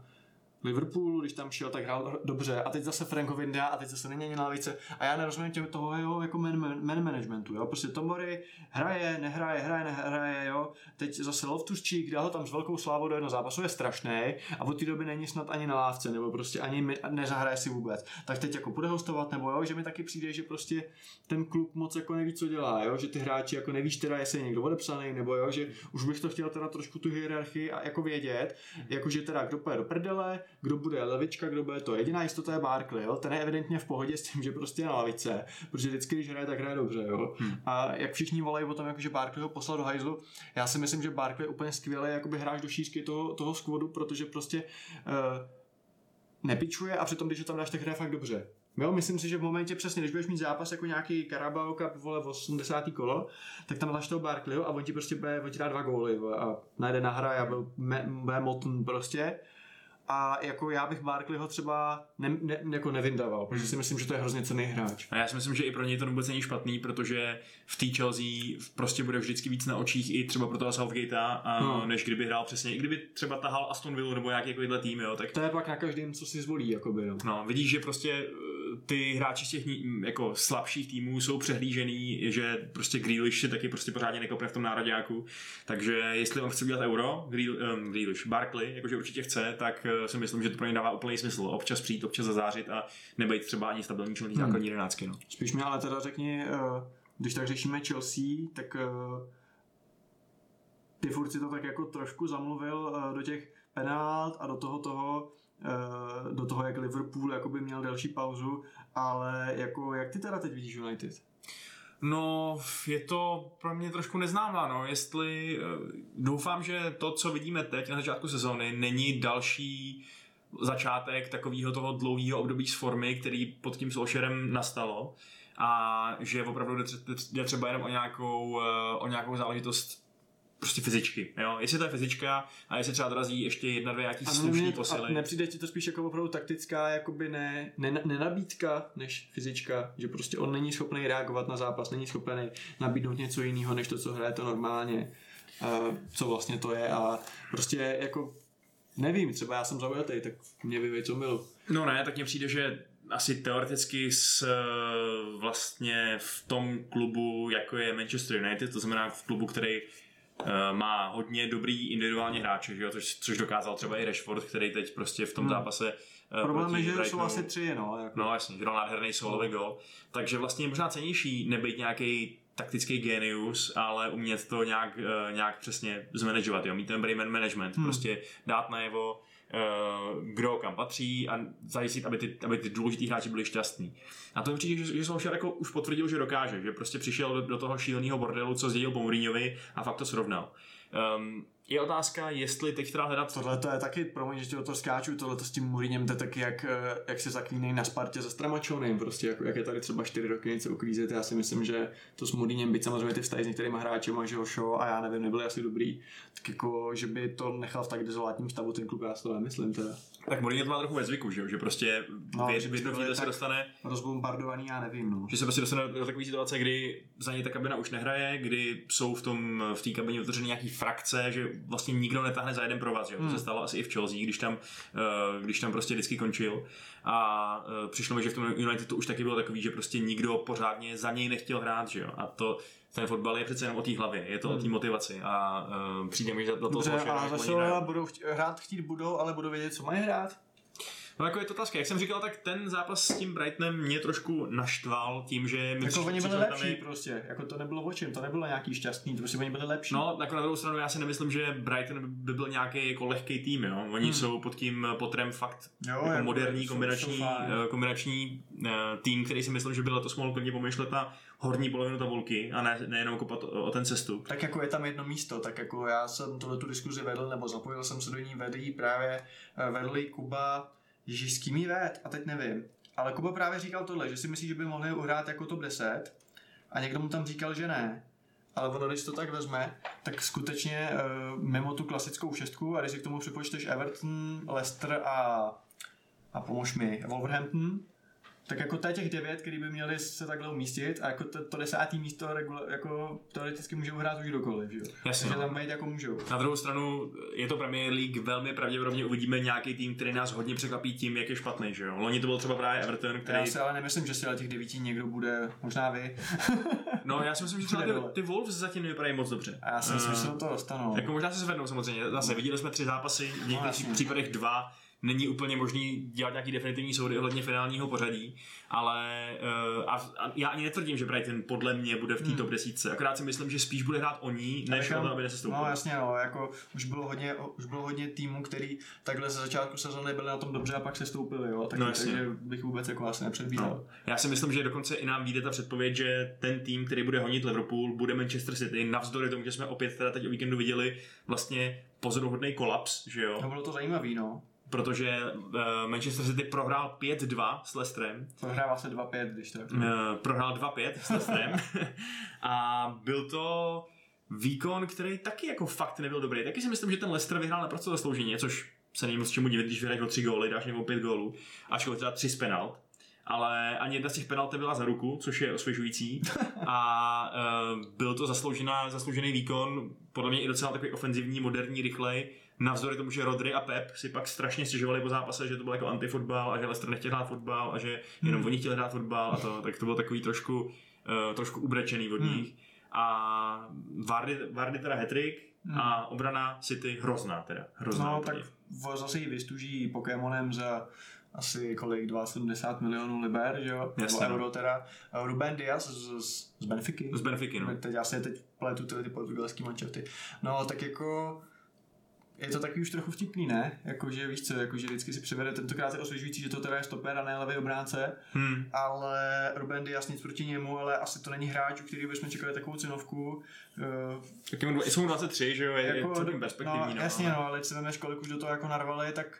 Liverpoolu, když tam šel, tak hrál dobře. A teď zase Franko Vinda a teď zase není na lavice. A já nerozumím těm toho jeho jako man, man, man managementu. Jo? Prostě Tomori hraje, nehraje, hraje, nehraje. Jo? Teď zase Loftus Cheek dal ho tam s velkou slávou do jednoho zápasu, je strašný a od té doby není snad ani na lávce, nebo prostě ani mi, nezahraje si vůbec. Tak teď jako bude hostovat, nebo jo, že mi taky přijde, že prostě ten klub moc jako neví, co dělá, jo? že ty hráči jako nevíš teda, jestli je někdo odepsaný, nebo jo, že už bych to chtěl teda trošku tu hierarchii a jako vědět, jako že teda kdo do prdele, kdo bude levička, kdo bude to. Jediná jistota je Barkley, jo? ten je evidentně v pohodě s tím, že prostě je na lavice, protože vždycky, když hraje, tak hraje dobře. Jo? Hmm. A jak všichni volají o tom, jako, že Barkley ho poslal do hajzlu, já si myslím, že Barkley je úplně skvělý jakoby hráč do šířky toho, toho skvodu, protože prostě uh, nepičuje a přitom, když ho tam dáš, tak hraje fakt dobře. Jo, myslím si, že v momentě přesně, když budeš mít zápas jako nějaký Carabao Cup, vole, v 80. kolo, tak tam dáš toho Barkleyho a on ti prostě bude, on ti dá dva góly a najde na hra a bude motn prostě a jako já bych Barkleyho třeba ne, ne, jako nevindával, protože si myslím, že to je hrozně cený hráč. A já si myslím, že i pro něj to vůbec není špatný, protože v té Chelsea prostě bude vždycky víc na očích i třeba pro toho Southgatea, no. než kdyby hrál přesně, i kdyby třeba tahal Aston Villa nebo nějaký takovýhle tým, jo, tak... To je pak na každém, co si zvolí, jakoby, no. no vidíš, že prostě ty hráči z těch jako slabších týmů jsou přehlížený, že prostě Grealish si taky prostě pořádně nekopne v tom náraďáku. Takže jestli on chce dělat euro, um, Grealish, Barkley, jakože určitě chce, tak uh, si myslím, že to pro něj dává úplný smysl. Občas přijít, občas zazářit a nebejt třeba ani stabilní člený hmm. základní jedenáctky. No. Spíš mi ale teda řekni, uh, když tak řešíme Chelsea, tak ty furt si to tak jako trošku zamluvil do těch penalt a do toho toho, Eh, do toho, jak Liverpool jakoby měl delší pauzu, ale jako jak ty teda teď vidíš United? No, je to pro mě trošku neznámá, no, jestli eh, doufám, že to, co vidíme teď na začátku sezóny, není další začátek takového toho dlouhého období z formy, který pod tím Solskjaerem nastalo a že opravdu jde třeba jenom o nějakou, eh, o nějakou záležitost prostě fyzičky, jo. Jestli to je fyzička a jestli třeba dorazí ještě jedna, dvě nějaký slušný posily. A nepřijde ti to spíš jako opravdu taktická, jakoby ne, ne, nenabídka, než fyzička, že prostě on není schopný reagovat na zápas, není schopný nabídnout něco jiného, než to, co hraje to normálně, uh, co vlastně to je a prostě jako nevím, třeba já jsem zaujatý, tak mě vyvej, co milu. No ne, tak mně přijde, že asi teoreticky s, vlastně v tom klubu, jako je Manchester United, to znamená v klubu, který Eh, má hodně dobrý individuální hráče, že jo? Což, což dokázal třeba i Rashford, který teď prostě v tom hmm. zápase Uh, Problém je, že Brightonu, jsou asi tři, no. Jako. No jasně, že dal nádherný solový no. gol. Takže vlastně je možná cenější nebejt nějaký taktický genius, ale umět to nějak, uh, nějak přesně zmanagovat, jo? mít ten brain management, hmm. prostě dát najevo, kdo kam patří a zajistit, aby ty, aby ty důležitý hráči byli šťastní. A to určitě, že, že jako už potvrdil, že dokáže, že prostě přišel do, do toho šíleného bordelu, co zdědil Mourinhovi a fakt to srovnal. Um, je otázka, jestli teď teda hledat... Tohle to je taky, promiň, že ti o to skáču, tohle to s tím Mourinhem, to je taky jak, eh, jak se zaklínej na Spartě za Stramačonem, prostě jak, jak, je tady třeba čtyři roky něco uklízet, já si myslím, že to s Mourinhem, byť samozřejmě ty vztahy s některými hráči, že ho a já nevím, nebyly asi dobrý, tak jako, že by to nechal v tak dezolátním stavu ten klub, já si to nemyslím teda. Tak Mourinho to má trochu ve zvyku, že, že prostě no, věř, že to se dostane... Rozbombardovaný, já nevím, no. Že se prostě dostane do takové situace, kdy za něj ta kabina už nehraje, kdy jsou v tom v té kabině vytvořeny nějaký frakce, že vlastně nikdo netáhne za jeden provaz, že? Hmm. To se stalo asi i v Chelsea, když tam, uh, když tam prostě vždycky končil. A uh, přišlo mi, že v tom United to už taky bylo takový, že prostě nikdo pořádně za něj nechtěl hrát, že jo? A to ten fotbal je přece jenom o té hlavě, je to hmm. o té motivaci a uh, přijde mi, že do toho Dobře, a za budou chtít, hrát chtít budou, ale budou vědět, co mají hrát? No jako je to otázka. Jak jsem říkal, tak ten zápas s tím Brightonem mě trošku naštval tím, že... My jako oni byli lepší je... prostě, jako to nebylo o čem, to nebylo nějaký šťastný, to prostě oni byli lepší. No, jako na druhou stranu já si nemyslím, že Brighton by byl nějaký jako lehký tým, jo. Oni hmm. jsou pod tím potrem fakt jo, jako, jako moderní kombinační, jsou, jsou kombinační uh, tým, který si myslím, že by letos mohl klidně pomyšlet na horní polovinu tabulky a ne, nejenom kopat o, o ten cestu. Tak jako je tam jedno místo, tak jako já jsem tohle tu diskuzi vedl, nebo zapojil jsem se do ní vedlý právě eh, vedlý Kuba, Ježíš, s kým jí ved? A teď nevím. Ale Kuba právě říkal tohle, že si myslí, že by mohli uhrát jako top 10 a někdo mu tam říkal, že ne. Ale ono, když to tak vezme, tak skutečně uh, mimo tu klasickou šestku, a když si k tomu připočteš Everton, Leicester a, a pomož mi, Wolverhampton, tak jako je těch devět, který by měli se takhle umístit a jako to, to desátý místo regula, jako teoreticky můžou hrát už kdokoliv, že jo? Jasně. Takže no. tam být jako můžou. Na druhou stranu je to Premier League, velmi pravděpodobně uvidíme nějaký tým, který nás hodně překvapí tím, jak je špatný, že jo? Loni to byl třeba právě Everton, který... Já si ale nemyslím, že si těch devíti někdo bude, možná vy. no já si myslím, že třeba ty, ty Wolves zatím nevypadají moc dobře. A já si myslím, uh, že se to dostanou. Jako možná se zvednou samozřejmě, zase viděli jsme tři zápasy, v některých no, případech dva, není úplně možný dělat nějaký definitivní soudy ohledně finálního pořadí, ale uh, a, a já ani netvrdím, že Brighton podle mě bude v té hmm. top 10. Akorát si myslím, že spíš bude hrát o ní, než o to, aby nesestoupil. No jasně, no, jako už bylo hodně, už bylo hodně týmů, který takhle ze začátku sezóny byli na tom dobře a pak se stoupili, jo, tak, no, takže bych vůbec jako asi nepředvídal. No. Já si myslím, že dokonce i nám vyjde ta předpověď, že ten tým, který bude honit Liverpool, bude Manchester City, navzdory tomu, že jsme opět teda teď o víkendu viděli vlastně pozoruhodný kolaps, že jo. No bylo to zajímavý, no protože uh, Manchester City prohrál 5-2 s Leicesterem. Prohrál se 2-5, když tak. Uh, prohrál 2-5 s Leicesterem. a byl to výkon, který taky jako fakt nebyl dobrý. Taky si myslím, že ten Leicester vyhrál naprosto zaslouženě, což se není moc čemu divit, když vyhraješ o 3 góly, dáš nebo 5 gólů, ačkoliv teda 3 z penalt. Ale ani jedna z těch penalt byla za ruku, což je osvěžující. A uh, byl to zasloužená, zasloužený výkon, podle mě i docela takový ofenzivní, moderní, rychlej Navzdory tomu, že Rodry a Pep si pak strašně stěžovali po zápase, že to byl jako antifotbal a že Leicester nechtěl hrát fotbal a že jenom hmm. oni chtěli hrát fotbal a to, tak to bylo takový trošku, uh, trošku ubrečený od hmm. nich. Hmm. A Vardy, Vardy teda hetrik hmm. a obrana City hrozná teda. Hrozná no, úplně. tak zase ji vystuží Pokémonem za asi kolik, 72 milionů liber, že jo? Jasně, no. euro teda. Ruben Diaz z, z, z Benfiky. Z Benfiky, no. Teď já si teď pletu ty, ty portugalský mančafty. No, tak jako je to takový už trochu vtipný, ne? Jakože víš co, jakože vždycky si přivede, tentokrát je osvěžující, že to teda je stoper a ne levý obránce, hmm. ale Ruben Dias nic proti němu, ale asi to není hráč, u kterého bychom čekali takovou cenovku. Uh, tak jsou 23, že jo, je, jako, to perspektivní. No, no, jasně, no, ale když si vemeš, kolik už do toho jako narvali, tak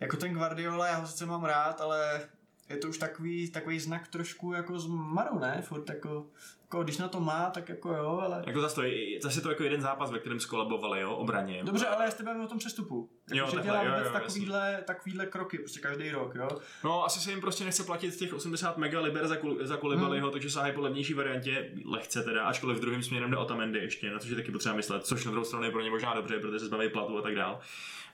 jako ten Guardiola, já ho sice mám rád, ale je to už takový, takový znak trošku jako zmaru, ne? Furt jako, jako, když na to má, tak jako jo, ale... Jako zase, to, zase to jako jeden zápas, ve kterém skolabovali, jo, obraně. Dobře, ale jestli budeme o tom přestupu. Jako, jo, že takhle, dělá vůbec jo, jo, takovýhle, takovýhle kroky, prostě každý rok, jo. No, asi se jim prostě nechce platit těch 80 mega liber za, kul, za Kulibaliho, hmm. takže sahají po levnější variantě, lehce teda, ačkoliv v druhém směrem jde o Tamendy ještě, na to, že taky potřeba myslet, což na druhou stranu je pro ně možná dobře, protože se zbaví platu a tak dál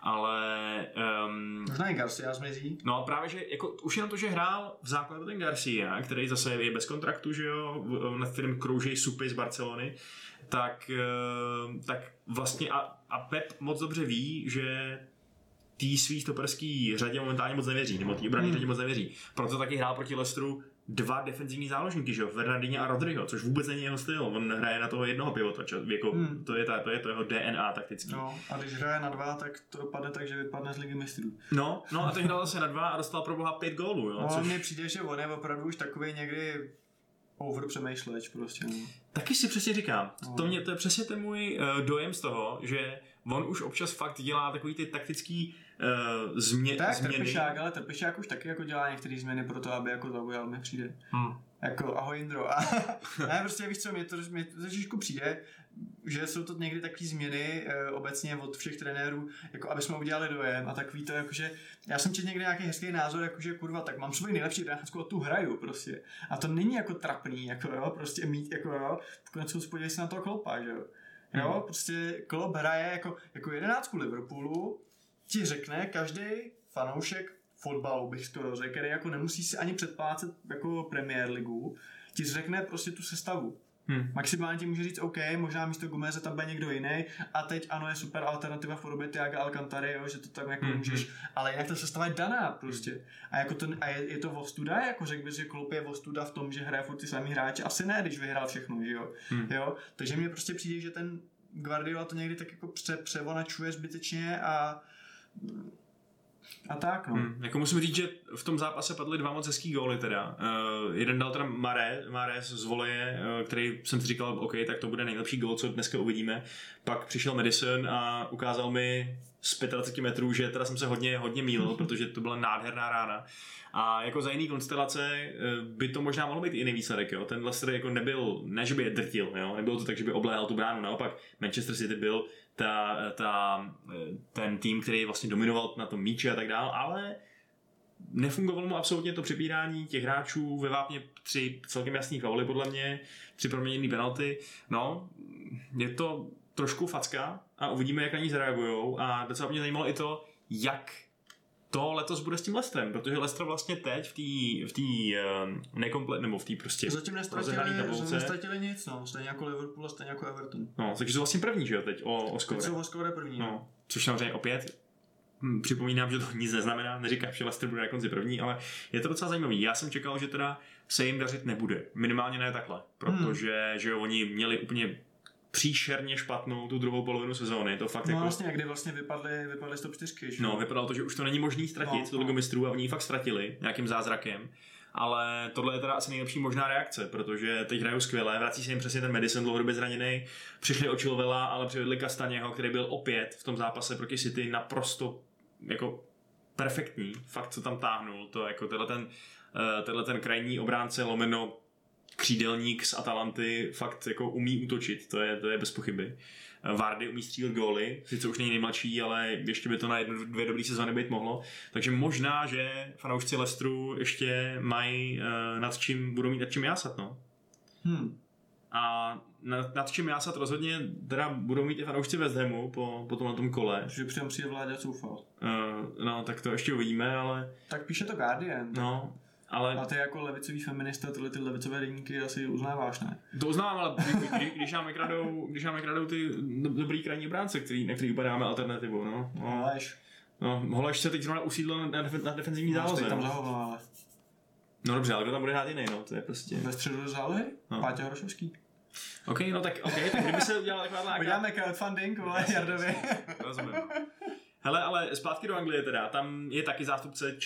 ale... Um, Možná i Garcia zmizí. No právě, že jako, už jenom to, že hrál v základu ten Garcia, který zase je bez kontraktu, že jo, na kterém kroužejí supy z Barcelony, tak, uh, tak vlastně a, a Pep moc dobře ví, že tý svý stoperský řadě momentálně moc nevěří, nebo tý obraný hmm. řadě moc nevěří. Proto taky hrál proti Lestru dva defenzivní záložníky, že jo, Fernandinho a Rodrigo, což vůbec není jeho styl. On hraje na toho jednoho pivota, čo, jako, hmm. to, je ta, to je to jeho DNA taktický. No, a když hraje na dva, tak to dopadne tak, že vypadne z ligy mistrů. No, no a teď hrál zase na dva a dostal pro boha pět gólů, jo. No, což... mně přijde, že on je opravdu už takový někdy over přemýšleč prostě. No. Taky si přesně říkám. No. To, mě, to je přesně ten můj uh, dojem z toho, že on už občas fakt dělá takový ty taktický uh, změ, tak, změny. Trpišák, ale Trpišák už taky jako dělá některé změny pro to, aby jako zaujal, mi přijde. Hmm. Jako ahoj Indro. A, ne, prostě víš co, mě to, mě to trošičku přijde, že jsou to někdy takové změny e, obecně od všech trenérů, jako aby jsme udělali dojem a takový to, jakože já jsem četl někdy nějaký hezký názor, jakože kurva, tak mám svoji nejlepší trenérskou a tu hraju prostě. A to není jako trapný, jako jo, prostě mít, jako jo, konec podívej se na to klopa, že jo. Jo, hmm. prostě Klopp hraje jako, jako jedenáctku Liverpoolu, ti řekne každý fanoušek fotbalu, bych skoro řekl, který jako nemusí si ani předplácet jako Premier Ligu, ti řekne prostě tu sestavu. Hmm. Maximálně ti může říct OK, možná místo Gomeze tam bude někdo jiný a teď ano je super alternativa v podobě Tiaga Alcantary, jo, že to tam jako hmm. můžeš, ale jinak ta sestava je daná prostě. A, jako to, a je, je to vostuda, jako řekl bys, že Klopp je vostuda v tom, že hraje furt ty samý hráči, asi ne, když vyhrál všechno, že jo. Hmm. jo? Takže mně prostě přijde, že ten Guardiola to někdy tak jako pře, převonačuje zbytečně a a tak, no. Hmm, jako musím říct, že v tom zápase padly dva moc hezký góly teda. Uh, jeden dal teda Mare, Mare z voleje, uh, který jsem si říkal, OK, tak to bude nejlepší gól, co dneska uvidíme. Pak přišel Madison a ukázal mi z 25 metrů, že teda jsem se hodně, hodně mýlil, protože to byla nádherná rána. A jako za jiný konstelace eh, by to možná mohlo být jiný výsledek. Jo? Ten Leicester jako nebyl, ne že by je drtil, jo? nebylo to tak, že by obléhal tu bránu, naopak Manchester City byl ta, ta, ten tým, který vlastně dominoval na tom míči a tak dále, ale nefungovalo mu absolutně to přepírání těch hráčů ve vápně tři celkem jasný fauly podle mě, tři proměněné penalty. No, je to trošku facka a uvidíme, jak na ní zareagují a docela mě zajímalo i to, jak to letos bude s tím Lestrem, protože Lestr vlastně teď v té v tý, uh, nekomplet, nebo v té prostě Zatím nestratili, nestratili nic, no, stejně jako Liverpool a stejně jako Everton. No, takže jsou vlastně první, že jo, teď o, o skore. Teď jsou o skore první, no. no. Což samozřejmě opět hm, připomínám, že to nic neznamená, neříkám, že Leicester bude na konci první, ale je to docela zajímavý. Já jsem čekal, že teda se jim dařit nebude. Minimálně ne takhle, protože hmm. že jo, oni měli úplně příšerně špatnou tu druhou polovinu sezóny. To fakt no jako... vlastně, kdy vlastně vypadly, vypadly z top 4. Že? No, vypadalo to, že už to není možný ztratit, no, to no. mistrů a oni fakt ztratili nějakým zázrakem. Ale tohle je teda asi nejlepší možná reakce, protože teď hrajou skvěle, vrací se jim přesně ten Madison dlouhodobě zraněný, přišli o Chilvela, ale přivedli Kastaněho, který byl opět v tom zápase proti City naprosto jako perfektní, fakt co tam táhnul, to jako tenhle ten, uh, tenhle ten krajní obránce lomeno křídelník z Atalanty fakt jako umí útočit, to je, to je bez pochyby. Vardy umí střílet góly, sice už není nejmladší, ale ještě by to na jednu, dvě dobré sezóny být mohlo. Takže možná, že fanoušci Lestru ještě mají uh, nad čím, budou mít nad čím jásat, no. Hmm. A nad, nad čím jásat rozhodně teda budou mít i fanoušci West Hamu po, po tomhle tom kole. Že přijde přijde vládě Coufal. Uh, no, tak to ještě uvidíme, ale... Tak píše to Guardian. No, ale... A ty jako levicový feminista tyhle ty levicové deníky asi uznáváš, ne? To uznávám, ale když, když nám vykradou, když nám vykradou ty dobrý krajní obránce, který, na který upadáme alternativu, no. no. Holeš. No, Holeš se teď zrovna usídl na, def- na defenzivní no, záloze. tam zahoval, ale... No dobře, ale kdo tam bude hrát jiný, no, to je prostě... Ve středu zálohy? No. Páťa Hrošovský. OK, no tak, OK, tak kdyby se udělal taková láka... Uděláme crowdfunding, vole, Jardovi. Rozumím. Hele, ale zpátky do Anglie teda, tam je taky zástupce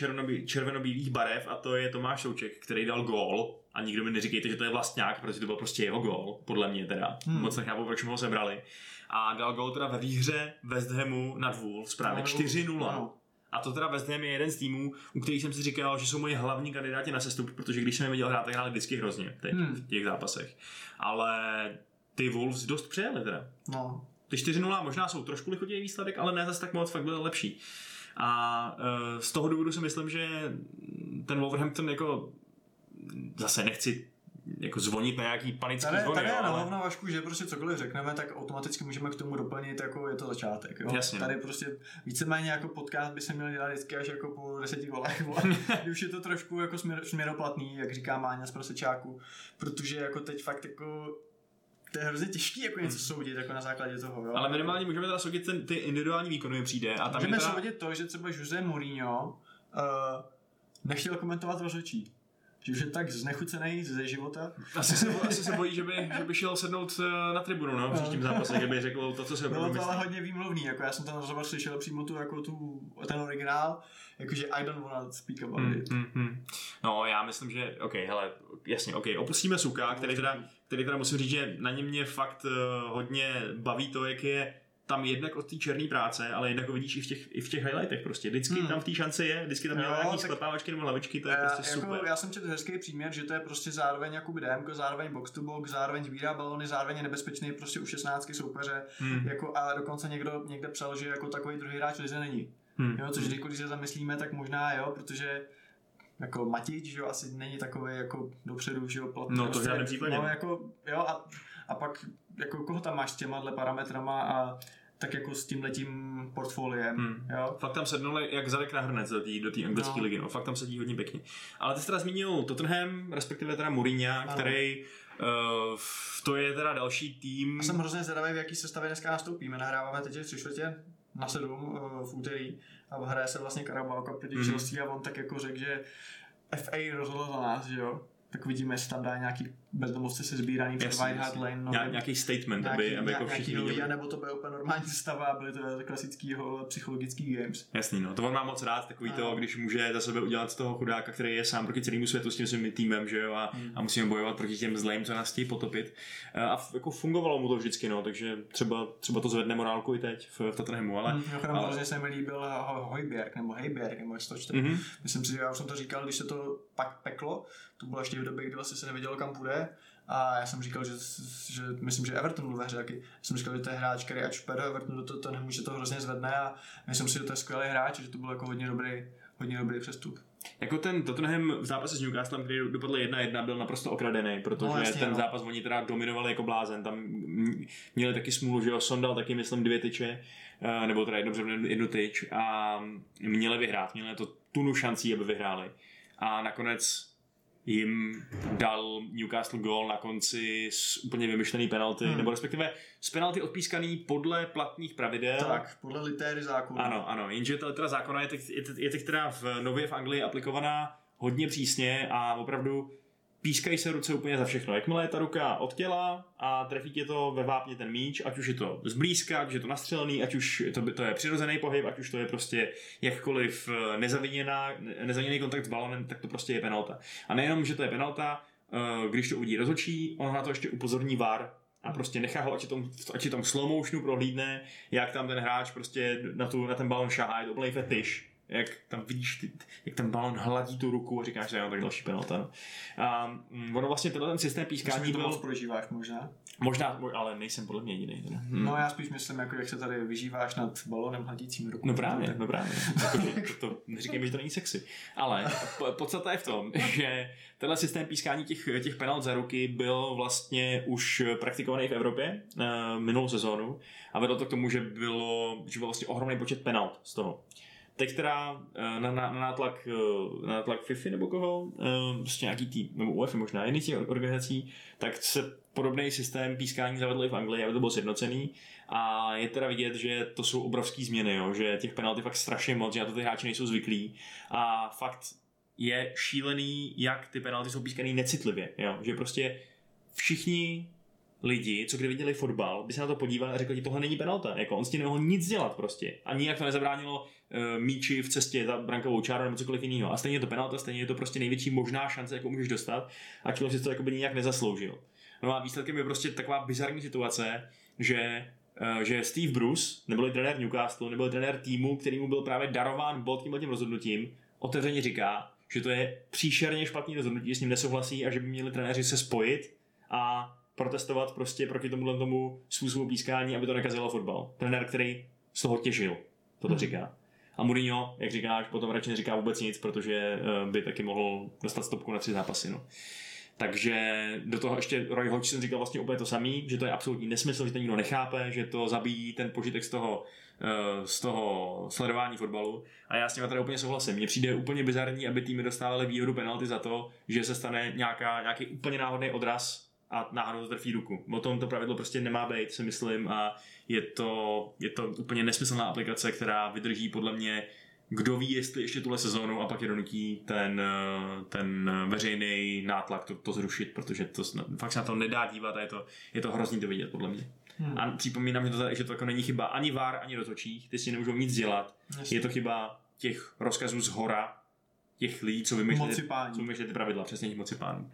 červenobílých barev a to je Tomáš Souček, který dal gól a nikdo mi neříkejte, že to je vlastňák, protože to byl prostě jeho gól, podle mě teda. Hmm. Moc nechápu, proč mu ho sebrali. A dal gól teda ve výhře West Hamu nad Wolves, právě no, 4-0. No. A to teda West Ham je jeden z týmů, u kterých jsem si říkal, že jsou moji hlavní kandidáti na sestup, protože když jsem je viděl hrát, tak hráli vždycky hrozně teď hmm. v těch zápasech. Ale ty Wolves dost přejeli teda. No. Ty 4-0 možná jsou trošku lichotější výsledek, ale ne zase tak moc, fakt byl lepší. A uh, z toho důvodu si myslím, že ten Wolverhampton jako zase nechci jako zvonit na nějaký panický tady, zvony. Tady je ale... na Vašku, že prostě cokoliv řekneme, tak automaticky můžeme k tomu doplnit, jako je to začátek. Jo? Jasně. Tady prostě víceméně jako podcast by se měl dělat vždycky až jako po deseti kdy už je to trošku jako směr, směroplatný, jak říká Máňa z prosečáku, protože jako teď fakt jako to je hrozně těžký jako něco hmm. soudit jako na základě toho. Jo? Ale minimálně můžeme teda soudit ten, ty individuální výkony přijde. A tam můžeme teda... soudit to, že třeba Jose Mourinho uh, nechtěl komentovat rozhodčí. Že už je tak znechucený ze života. Asi se, asi se bojí, že by, že by šel sednout eh, na tribunu no, v příštím no. zápase, kdyby řekl to, co se Bylo to ale hodně výmluvný, jako já jsem ten rozhovor slyšel přímo tu, jako tu, ten originál, jakože I don't wanna speak about mm, it. Mm, mm. No já myslím, že, ok, hele, jasně, ok, opustíme Suka, který teda, který teda musím říct, že na něm mě fakt uh, hodně baví to, jak je tam jednak od té černé práce, ale jednak ho vidíš i v těch, i v těch highlightech prostě. Vždycky hmm. tam v té šance je, vždycky tam měl nějaký sklepávačky nebo lavičky, to je já, prostě jako, super. Já jsem četl hezký příměr, že to je prostě zároveň jako DM, zároveň box to box, zároveň sbírá balony, zároveň je nebezpečný prostě u 16 soupeře, hmm. jako, a dokonce někdo někde psal, že jako takový druhý hráč lize není. Hmm. Jo, což když se zamyslíme, tak možná jo, protože jako Matič, že jo, asi není takový jako dopředu, že jo, platný. No to v žádném případě. No, jako, jo, a, a pak jako koho tam máš s těma parametrama a tak jako s tím letím portfoliem. Hmm. Jo? Fakt tam sednuli jak zadek na hrnec do té do tý anglické no. ligy, no. fakt tam sedí hodně pěkně. Ale ty jsi teda zmínil Tottenham, respektive teda Mourinho, který Uh, to je teda další tým. Já jsem hrozně zvědavý, v jaký sestavě dneska nastoupíme. Nahráváme teď tři čtvrtě na sedm uh, v úterý a hraje se vlastně Carabao Cup proti mm-hmm. Chelsea a on tak jako řekl, že FA rozhodl za nás, že jo tak vidíme, jestli tam dá nějaký bezdomovci se sbíraný před White Hart Lane. No, Ně, nějaký statement, nějaký, aby, aby jako všichni viděli. nebo to bude úplně normální stava byly to klasický jeho psychologický games. Jasný, no. To on má moc rád, takový a... to, když může za sebe udělat z toho chudáka, který je sám proti celému světu s tím svým týmem, že jo, a, hmm. a musíme bojovat proti těm zlým, co nás chtějí potopit. A jako fungovalo mu to vždycky, no, takže třeba, třeba to zvedne morálku i teď v, v Tottenhamu, ale... Hmm, ale... hrozně se mi líbil Hojberg, nebo Hejberg, nebo jak to čte. Mm-hmm. Myslím si, že já už jsem to říkal, když se to pak peklo, to bylo ještě v době, kdy vlastně se nevědělo, kam půjde. A já jsem říkal, že, že myslím, že Everton byl ve hře taky. Já jsem říkal, že to je hráč, který ať půjde do Evertonu, to, to nemůže to hrozně zvedne a myslím si, že to je skvělý hráč, že to byl jako hodně dobrý, hodně dobrý přestup. Jako ten Tottenham v zápase s Newcastlem, který dopadl 1-1, byl naprosto okradený, protože no, jasně, ten no. zápas oni teda dominovali jako blázen. Tam měli taky smůlu, že jo, Sondal taky myslím dvě tyče, eh, nebo teda jednu, jednu tyč a měli vyhrát, měli to tunu šancí, aby vyhráli. A nakonec jim dal Newcastle gol na konci z úplně vymyšlený penalty, hmm. nebo respektive z penalty odpískaný podle platných pravidel. Tak, podle litéry zákona. Ano, ano, jenže ta litera zákona je teď, je teď teda v nově v Anglii aplikovaná hodně přísně a opravdu pískají se ruce úplně za všechno. Jakmile je ta ruka od těla a trefí tě to ve vápně ten míč, ať už je to zblízka, ať už je to nastřelený, ať už to, to je přirozený pohyb, ať už to je prostě jakkoliv eh, nezaviněný kontakt s balonem, tak to prostě je penalta. A nejenom, že to je penalta, eh, když to uvidí rozočí, on na to ještě upozorní VAR a prostě nechá ho, ať je tom, ať je tom prohlídne, jak tam ten hráč prostě na, tu, na ten balon šahá, je to úplný fetiš jak tam vidíš, ty, jak ten balon hladí tu ruku a říkáš, že jo, tak další penalta. No. A um, ono vlastně tenhle ten systém pískání byl... to prožíváš možná? Možná, ale nejsem podle mě jediný. Hmm. No já spíš myslím, jako jak se tady vyžíváš nad balonem hladícím rukou. No právě, no právě. Jako, to, to, neříkej že to není sexy. Ale podstata je v tom, že tenhle systém pískání těch, těch penalt za ruky byl vlastně už praktikovaný v Evropě uh, minulou sezónu a vedlo to k tomu, že bylo, že byl vlastně ohromný počet penalt z toho teď teda eh, na, na, na, nátlak, eh, na nátlak FIFA nebo koho, prostě nějaký tým, nebo UEFA možná, jiný těch organizací, tak se podobný systém pískání zavedl i v Anglii, aby to bylo sjednocený. A je teda vidět, že to jsou obrovské změny, jo? že těch penalty fakt strašně moc, že na to ty hráči nejsou zvyklí. A fakt je šílený, jak ty penalty jsou pískaný necitlivě. Jo? Že prostě všichni lidi, co kdy viděli fotbal, by se na to podívali a řekli, tohle není penalta. Jako on s tím nemohl nic dělat prostě. A nijak to nezabránilo míči v cestě za brankovou čáru nebo cokoliv jiného. A stejně je to penalta, stejně je to prostě největší možná šance, jakou můžeš dostat. A člověk si to jako by nijak nezasloužil. No a výsledkem je prostě taková bizarní situace, že uh, že Steve Bruce, nebyl trenér Newcastle, nebyl trenér týmu, který mu byl právě darován bod tímhle tím rozhodnutím, otevřeně říká, že to je příšerně špatný rozhodnutí, s ním nesouhlasí a že by měli trenéři se spojit a protestovat prostě proti tomuhle tomu způsobu pískání, aby to nekazilo fotbal. Trenér, který z toho těžil, to hmm. říká. A Mourinho, jak říkáš, potom radši neříká vůbec nic, protože eh, by taky mohl dostat stopku na tři zápasy. No. Takže do toho ještě Roy Hodgson říkal vlastně úplně to samý, že to je absolutní nesmysl, že to nikdo nechápe, že to zabíjí ten požitek z toho, eh, z toho sledování fotbalu. A já s tím tady úplně souhlasím. Mně přijde úplně bizarní, aby týmy dostávaly výhodu penalty za to, že se stane nějaká, nějaký úplně náhodný odraz a náhodou to trfí ruku. O tom to pravidlo prostě nemá být, si myslím, a je to, je to úplně nesmyslná aplikace, která vydrží podle mě kdo ví, jestli ještě tuhle sezónu a pak je donutí ten, ten veřejný nátlak to, to zrušit, protože to fakt se na to nedá dívat a je to, je to hrozný to vidět, podle mě. Hmm. A připomínám, že to, že to jako není chyba ani VAR, ani rozhodčích, ty si nemůžou nic dělat. Jasně. Je to chyba těch rozkazů z hora, těch lidí, co vymýšleli, co vymýšleli ty pravidla, přesně těch moci pánů.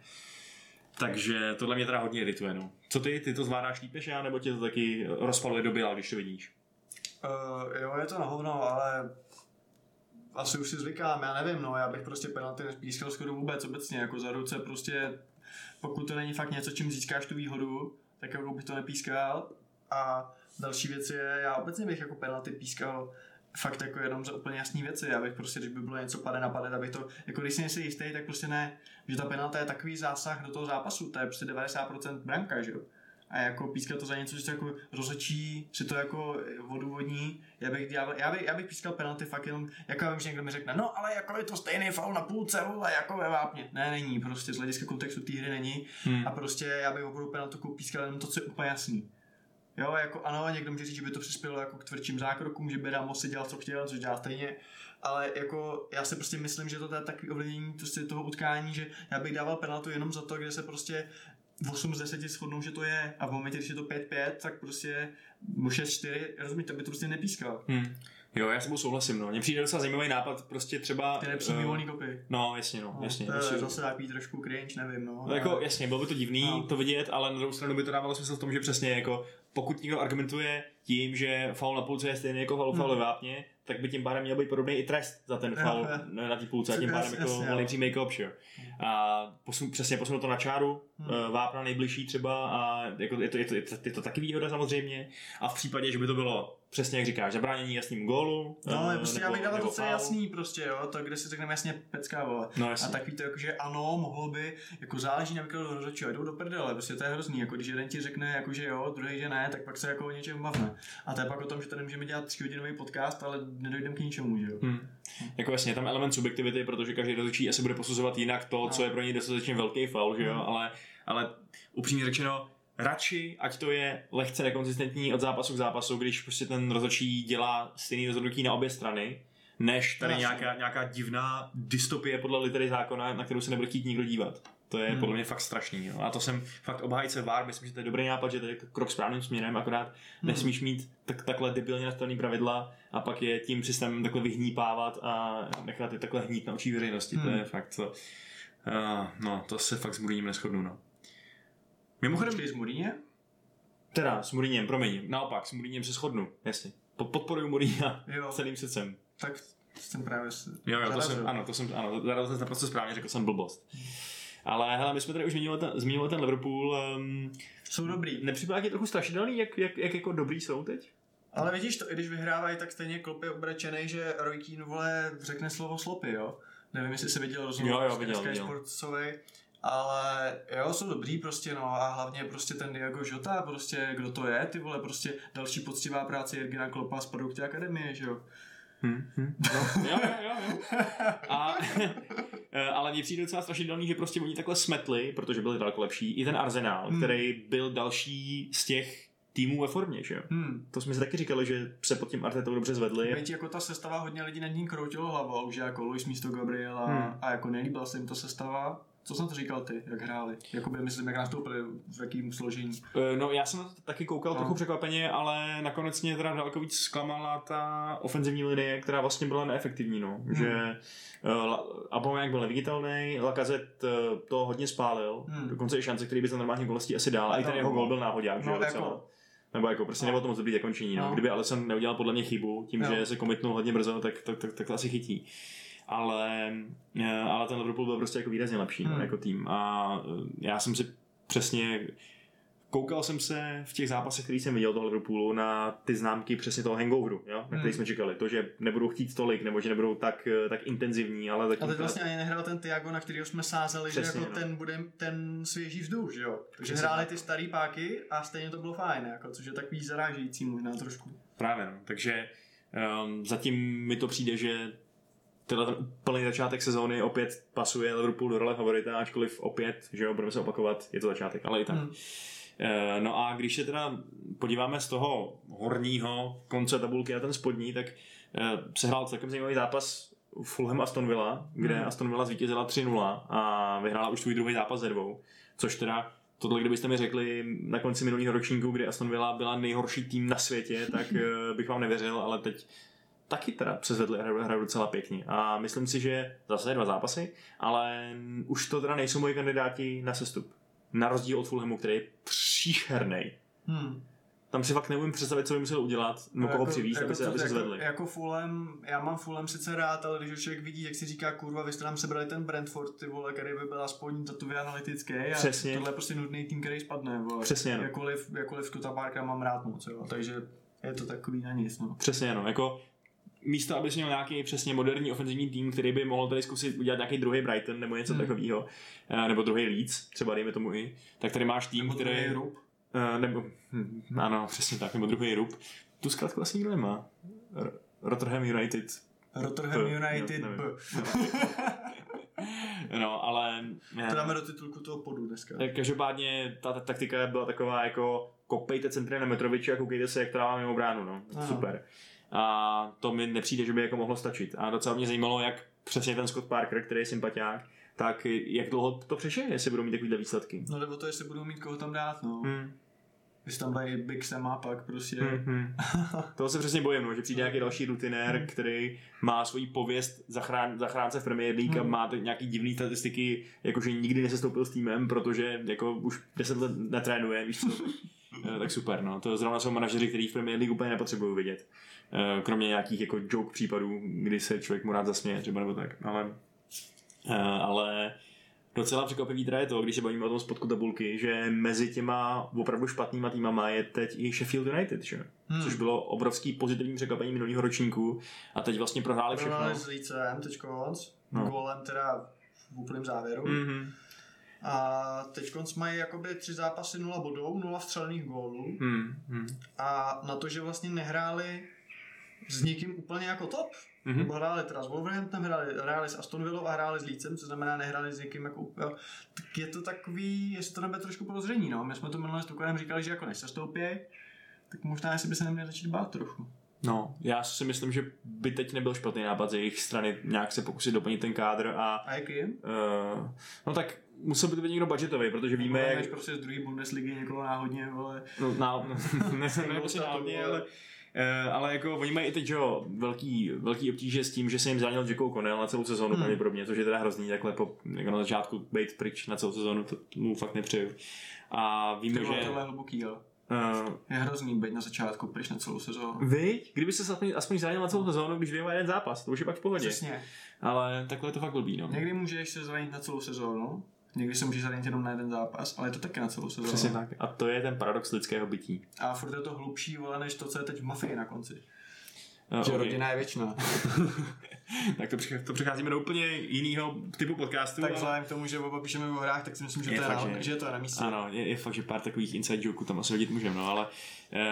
Takže tohle mě teda hodně irituje. No. Co ty, ty to zvládáš líp než já, nebo tě to taky rozpaluje do byla, když to vidíš? Uh, jo, je to na hovno, ale asi už si zvykám, já nevím, no, já bych prostě penalty nespískal skoro vůbec obecně, jako za ruce prostě, pokud to není fakt něco, čím získáš tu výhodu, tak jako bych to nepískal a další věc je, já obecně bych jako penalty pískal fakt jako jenom za úplně jasné věci. Já bych prostě, když by bylo něco pade na pade, abych to, jako když si nejsi jistý, tak prostě ne, že ta penalta je takový zásah do toho zápasu, to je prostě 90% branka, že jo. a jako pískat to za něco, že to jako rozhodčí, že to jako odůvodní. Já bych, já, já, bych, já bych pískal penalty fakt jenom, jako já vím, že někdo mi řekne, no ale jako je to stejný faul na půlce, vole, jako ve vápně. Ne, není, prostě z hlediska kontextu té hry není. Hmm. A prostě já bych opravdu penaltu pískal jenom to, co je úplně jasný. Jo, jako ano, někdo může říct, že by to přispělo jako k tvrdším zákrokům, že by Ramos si dělal, co chtěl, což dělá stejně, ale jako já si prostě myslím, že to je takový ovlivnění prostě toho utkání, že já bych dával penaltu jenom za to, kde se prostě 8 z 10 shodnou, že to je a v momentě, když je to 5-5, tak prostě 6-4, rozumíte, by to prostě nepískal. Hmm. Jo, já s tebou souhlasím, no. Mně přijde docela zajímavý nápad, prostě třeba... Ty nepřímý uh, volný kopy. No, jasně, no, no jasně. To je zase takový trošku cringe, nevím, no. no jako, jasně, bylo by to divný no. to vidět, ale na druhou stranu by to dávalo smysl v tom, že přesně jako pokud někdo argumentuje tím, že faul na půlce je stejný jako faul, faul hmm. vápně, tak by tím pádem měl být podobný i trest za ten faul na, na té půlce a tím pádem jako volný přímý kop, A posun, přesně posunout to na čáru, hmm. Eh, vápna nejbližší třeba a jako je, to, je, to, je, to, je to taky výhoda samozřejmě. A v případě, že by to bylo přesně jak říkáš, zabránění jasným gólu. No, uh, prostě nebo, já bych dával to, co jasný prostě, jo, to, kde si řekneme jasně pecká, vole. No, jasně. A tak víte, jako, že ano, mohlo by, jako záleží na výkladu rozhodčího, jdou do prdele, prostě to je hrozný, jako když jeden ti řekne, jako, že jo, druhý, že ne, tak pak se jako o něčem bavíme. A to je pak o tom, že tady můžeme dělat tříhodinový podcast, ale nedojdeme k ničemu, že jo. Hmm. Jako jasně, tam element subjektivity, protože každý rozhodčí asi bude posuzovat jinak to, co je pro něj dostatečně velký faul, že jo, hmm. ale, ale upřímně řečeno, radši, ať to je lehce nekonzistentní od zápasu k zápasu, když prostě ten rozhodčí dělá stejný rozhodnutí na obě strany, než tady nějaká, nějaká divná dystopie podle litery zákona, na kterou se nebude chtít nikdo dívat. To je hmm. podle mě fakt strašný. Jo. A to jsem fakt obhájce VAR, myslím, že to je dobrý nápad, že to je krok správným směrem, akorát hmm. nesmíš mít tak, takhle debilně nastavený pravidla a pak je tím systémem takhle vyhnípávat a nechat je takhle hnít na očí veřejnosti. Hmm. To je fakt to, uh, no, to se fakt s Mourinhem neschodnu. No. Mimochodem... Počkej, s Mourinhem? Teda, s Mourinhem, promiň. Naopak, s Mourinhem se shodnu, jasně. Podporuju Mourinha celým srdcem. Tak jsem právě Jo, jo, to jsem, ano, to jsem, ano, zarazil jsem naprosto správně, řekl jsem blbost. Ale hele, my jsme tady už zmínili ten, zmínili ten Liverpool. Um, jsou dobrý. Nepřipadá ti trochu strašidelný, jak, jak, jak jako dobrý jsou teď? Ale vidíš to, i když vyhrávají, tak stejně Klopp je obrečený, že Roy Keane, vole, řekne slovo slopy, jo? Nevím, jestli jsi viděl rozhovor jo, jo, viděl, viděl. Sportsovej, ale jo, jsou dobrý prostě, no a hlavně prostě ten Diago Jota, prostě kdo to je, ty vole, prostě další poctivá práce Jirgina Klopa z Produkty Akademie, že jo. Hmm, hmm. No, jo, jo, jo, jo. A, eh, ale mně přijde docela strašidelný, že prostě oni takhle smetli, protože byli daleko lepší, i ten Arsenal, hmm. který byl další z těch týmů ve formě, že jo? Hmm. To jsme si taky říkali, že se pod tím Artetou dobře zvedli. Teď jako ta sestava hodně lidí nad ním kroutilo hlavou, že jako Luis místo Gabriela hmm. a jako nelíbila se jim to sestava co jsem to říkal ty, jak hráli? Jakoby myslím, jak nastoupili, v jakým složení? Uh, no já jsem na to taky koukal no. trochu překvapeně, ale nakonec mě teda daleko víc zklamala ta ofenzivní linie, která vlastně byla neefektivní, no. Hmm. Že uh, Aubameyang byl neviditelný, Lacazette uh, to hodně spálil, hmm. dokonce i šance, který by za normálních bolestí asi dál, a i ten jeho gol byl náhodák, no, že jako, nebo jako prostě no. nebylo to moc dobrý zakončení. No. No. Kdyby Alison neudělal podle mě chybu tím, no. že se komitnul hodně brzo, tak, tak, tak, tak to asi chytí ale, eh, ale ten Liverpool byl prostě jako výrazně lepší no, hmm. jako tým a eh, já jsem si přesně koukal jsem se v těch zápasech, který jsem viděl toho Liverpoolu na ty známky přesně toho hangoveru, jo? na který hmm. jsme čekali. To, že nebudou chtít tolik, nebo že nebudou tak, eh, tak intenzivní, ale tak. A teď vlastně ani nehrál ten Tiago, na kterého jsme sázeli, přesně, že jako no. ten bude ten svěží vzduch, že jo? Takže přesně hráli ty starý páky a stejně to bylo fajn, jako, což je takový zarážející možná trošku. Právě, no. takže um, zatím mi to přijde, že tenhle ten úplný začátek sezóny opět pasuje Liverpool do role favorita, ačkoliv opět, že jo, budeme se opakovat, je to začátek, ale i tak. Hmm. Eh, no a když se teda podíváme z toho horního konce tabulky na ten spodní, tak eh, se hrál celkem zajímavý zápas Fulham Aston Villa, kde hmm. Aston Villa zvítězila 3-0 a vyhrála už svůj druhý zápas ze dvou, což teda tohle, kdybyste mi řekli na konci minulého ročníku, kdy Aston Villa byla nejhorší tým na světě, tak eh, bych vám nevěřil, ale teď taky teda přezvedli a hrajou docela pěkně. A myslím si, že zase dva zápasy, ale už to teda nejsou moji kandidáti na sestup. Na rozdíl od Fulhamu, který je příšerný. Hmm. Tam si fakt neumím představit, co by musel udělat, nebo koho jako, přivízt, jako aby se, aby se jako, zvedli. Jako Fulham, já mám Fulham sice rád, ale když člověk vidí, jak si říká, kurva, vy jste nám sebrali ten Brentford, ty vole, který by byl aspoň datově analytický. A Přesně. tohle je prostě nudný tým, který spadne. Vole. Přesně. No. Jakkoliv, jakkoliv Scotta mám rád moc, jo. takže je to takový na nic. No. Přesně, no. Jako místo, abys měl nějaký přesně moderní ofenzivní tým, který by mohl tady zkusit udělat nějaký druhý Brighton nebo něco hmm. takového, eh, nebo druhý Leeds, třeba dejme tomu i, tak tady máš tým, nebo který. Rup. Uh, nebo, hm, ano, přesně tak, nebo druhý rub. Tu zkrátku asi nikdo nemá. R- Rotterdam United. Rotterdam United nevím. No, ale... To dáme do titulku toho podu dneska. Tak Každopádně ta, ta taktika byla taková jako kopejte centry na Metroviče a koukejte se, jak to dává mimo bránu, no. Aha. Super. A to mi nepřijde, že by jako mohlo stačit. A docela mě zajímalo, jak přesně ten Scott Parker, který je sympatiák, tak jak dlouho to přežije, jestli budou mít takovýhle výsledky. No nebo to, jestli budou mít koho tam dát, no. Hmm. Když tam dají Big Sam a pak prostě... Hmm, hmm. Toho se přesně bojím, no, že přijde nějaký další rutinér, který má svoji pověst zachrán, zachránce v Premier League a Hmm. má to nějaký divný statistiky, jakože nikdy nesestoupil s týmem, protože jako už 10 let netrénuje, víš co. Eh, tak super, no. To zrovna jsou manažeři, kteří v Premier League úplně nepotřebují vidět. Eh, Kromě nějakých jako joke případů, kdy se člověk mu rád zasměje, třeba nebo tak. Ale, eh, ale docela překvapivý teda je to, když se bavíme o tom spodku tabulky, že mezi těma opravdu špatnýma týmama je teď i Sheffield United, že? Hmm. což bylo obrovský pozitivní překvapení minulého ročníku a teď vlastně prohráli všechno. Prohráli s Lícem teď konc, No. golem teda v úplném závěru. Mm. A teď konc mají jakoby tři zápasy nula bodů, nula vstřelených gólů. Hmm, hmm. A na to, že vlastně nehráli s nikým úplně jako top, Mhm. nebo hráli teda s Wolverhamptonem, hráli, hráli s Aston Villou a hráli s Lícem, co znamená nehráli s někým jako úplně, tak je to takový, jestli to nebude trošku podozření, no. My jsme to minule s Tukanem říkali, že jako než se stoupí, tak možná jestli by se neměli začít bát trochu. No, já si myslím, že by teď nebyl špatný nápad z jejich strany nějak se pokusit doplnit ten kádr a A jaký? uh, no tak musel by to být někdo budgetový, protože víme, Víme, jak... jak... prostě z druhé Bundesligy někoho náhodně, vole. No, na, ne, ne, ne, prostě náhodně, ale, eh, ale jako oni mají i teď, jo, velký, velký obtíže s tím, že se jim zranil Jacko Connell na celou sezónu Hmm. pravděpodobně, což je teda hrozný, takhle po, jako na začátku být pryč na celou sezónu, to mu fakt nepřeju. A víme, že... tohle je hluboký, jo. Uh, Je hrozný být na začátku pryč na celou sezónu. Viď? Kdyby se aspoň, aspoň zranil na celou sezónu, když vyhrál jeden zápas, to už je pak v pohodě. Přesně. Ale takhle je to fakt blbý, no. Někdy můžeš se zranit na celou sezónu, někdy se můžeš zranit jenom na jeden zápas, ale je to taky na celou sezónu. Přesně tak. A to je ten paradox lidského bytí. A furt je to hlubší, vole, než to, co je teď v mafii na konci. Uh, Že ok. rodina je věčná. tak to, přich- to přecházíme do úplně jiného typu podcastu. tak ale- vzhledem k tomu, že oba píšeme o hrách, tak si myslím, že, Je to je, fakt, na, že- že... to je na místě. Ano, je, je fakt, že pár takových inside jokeů tam asi hodit můžeme, no, ale,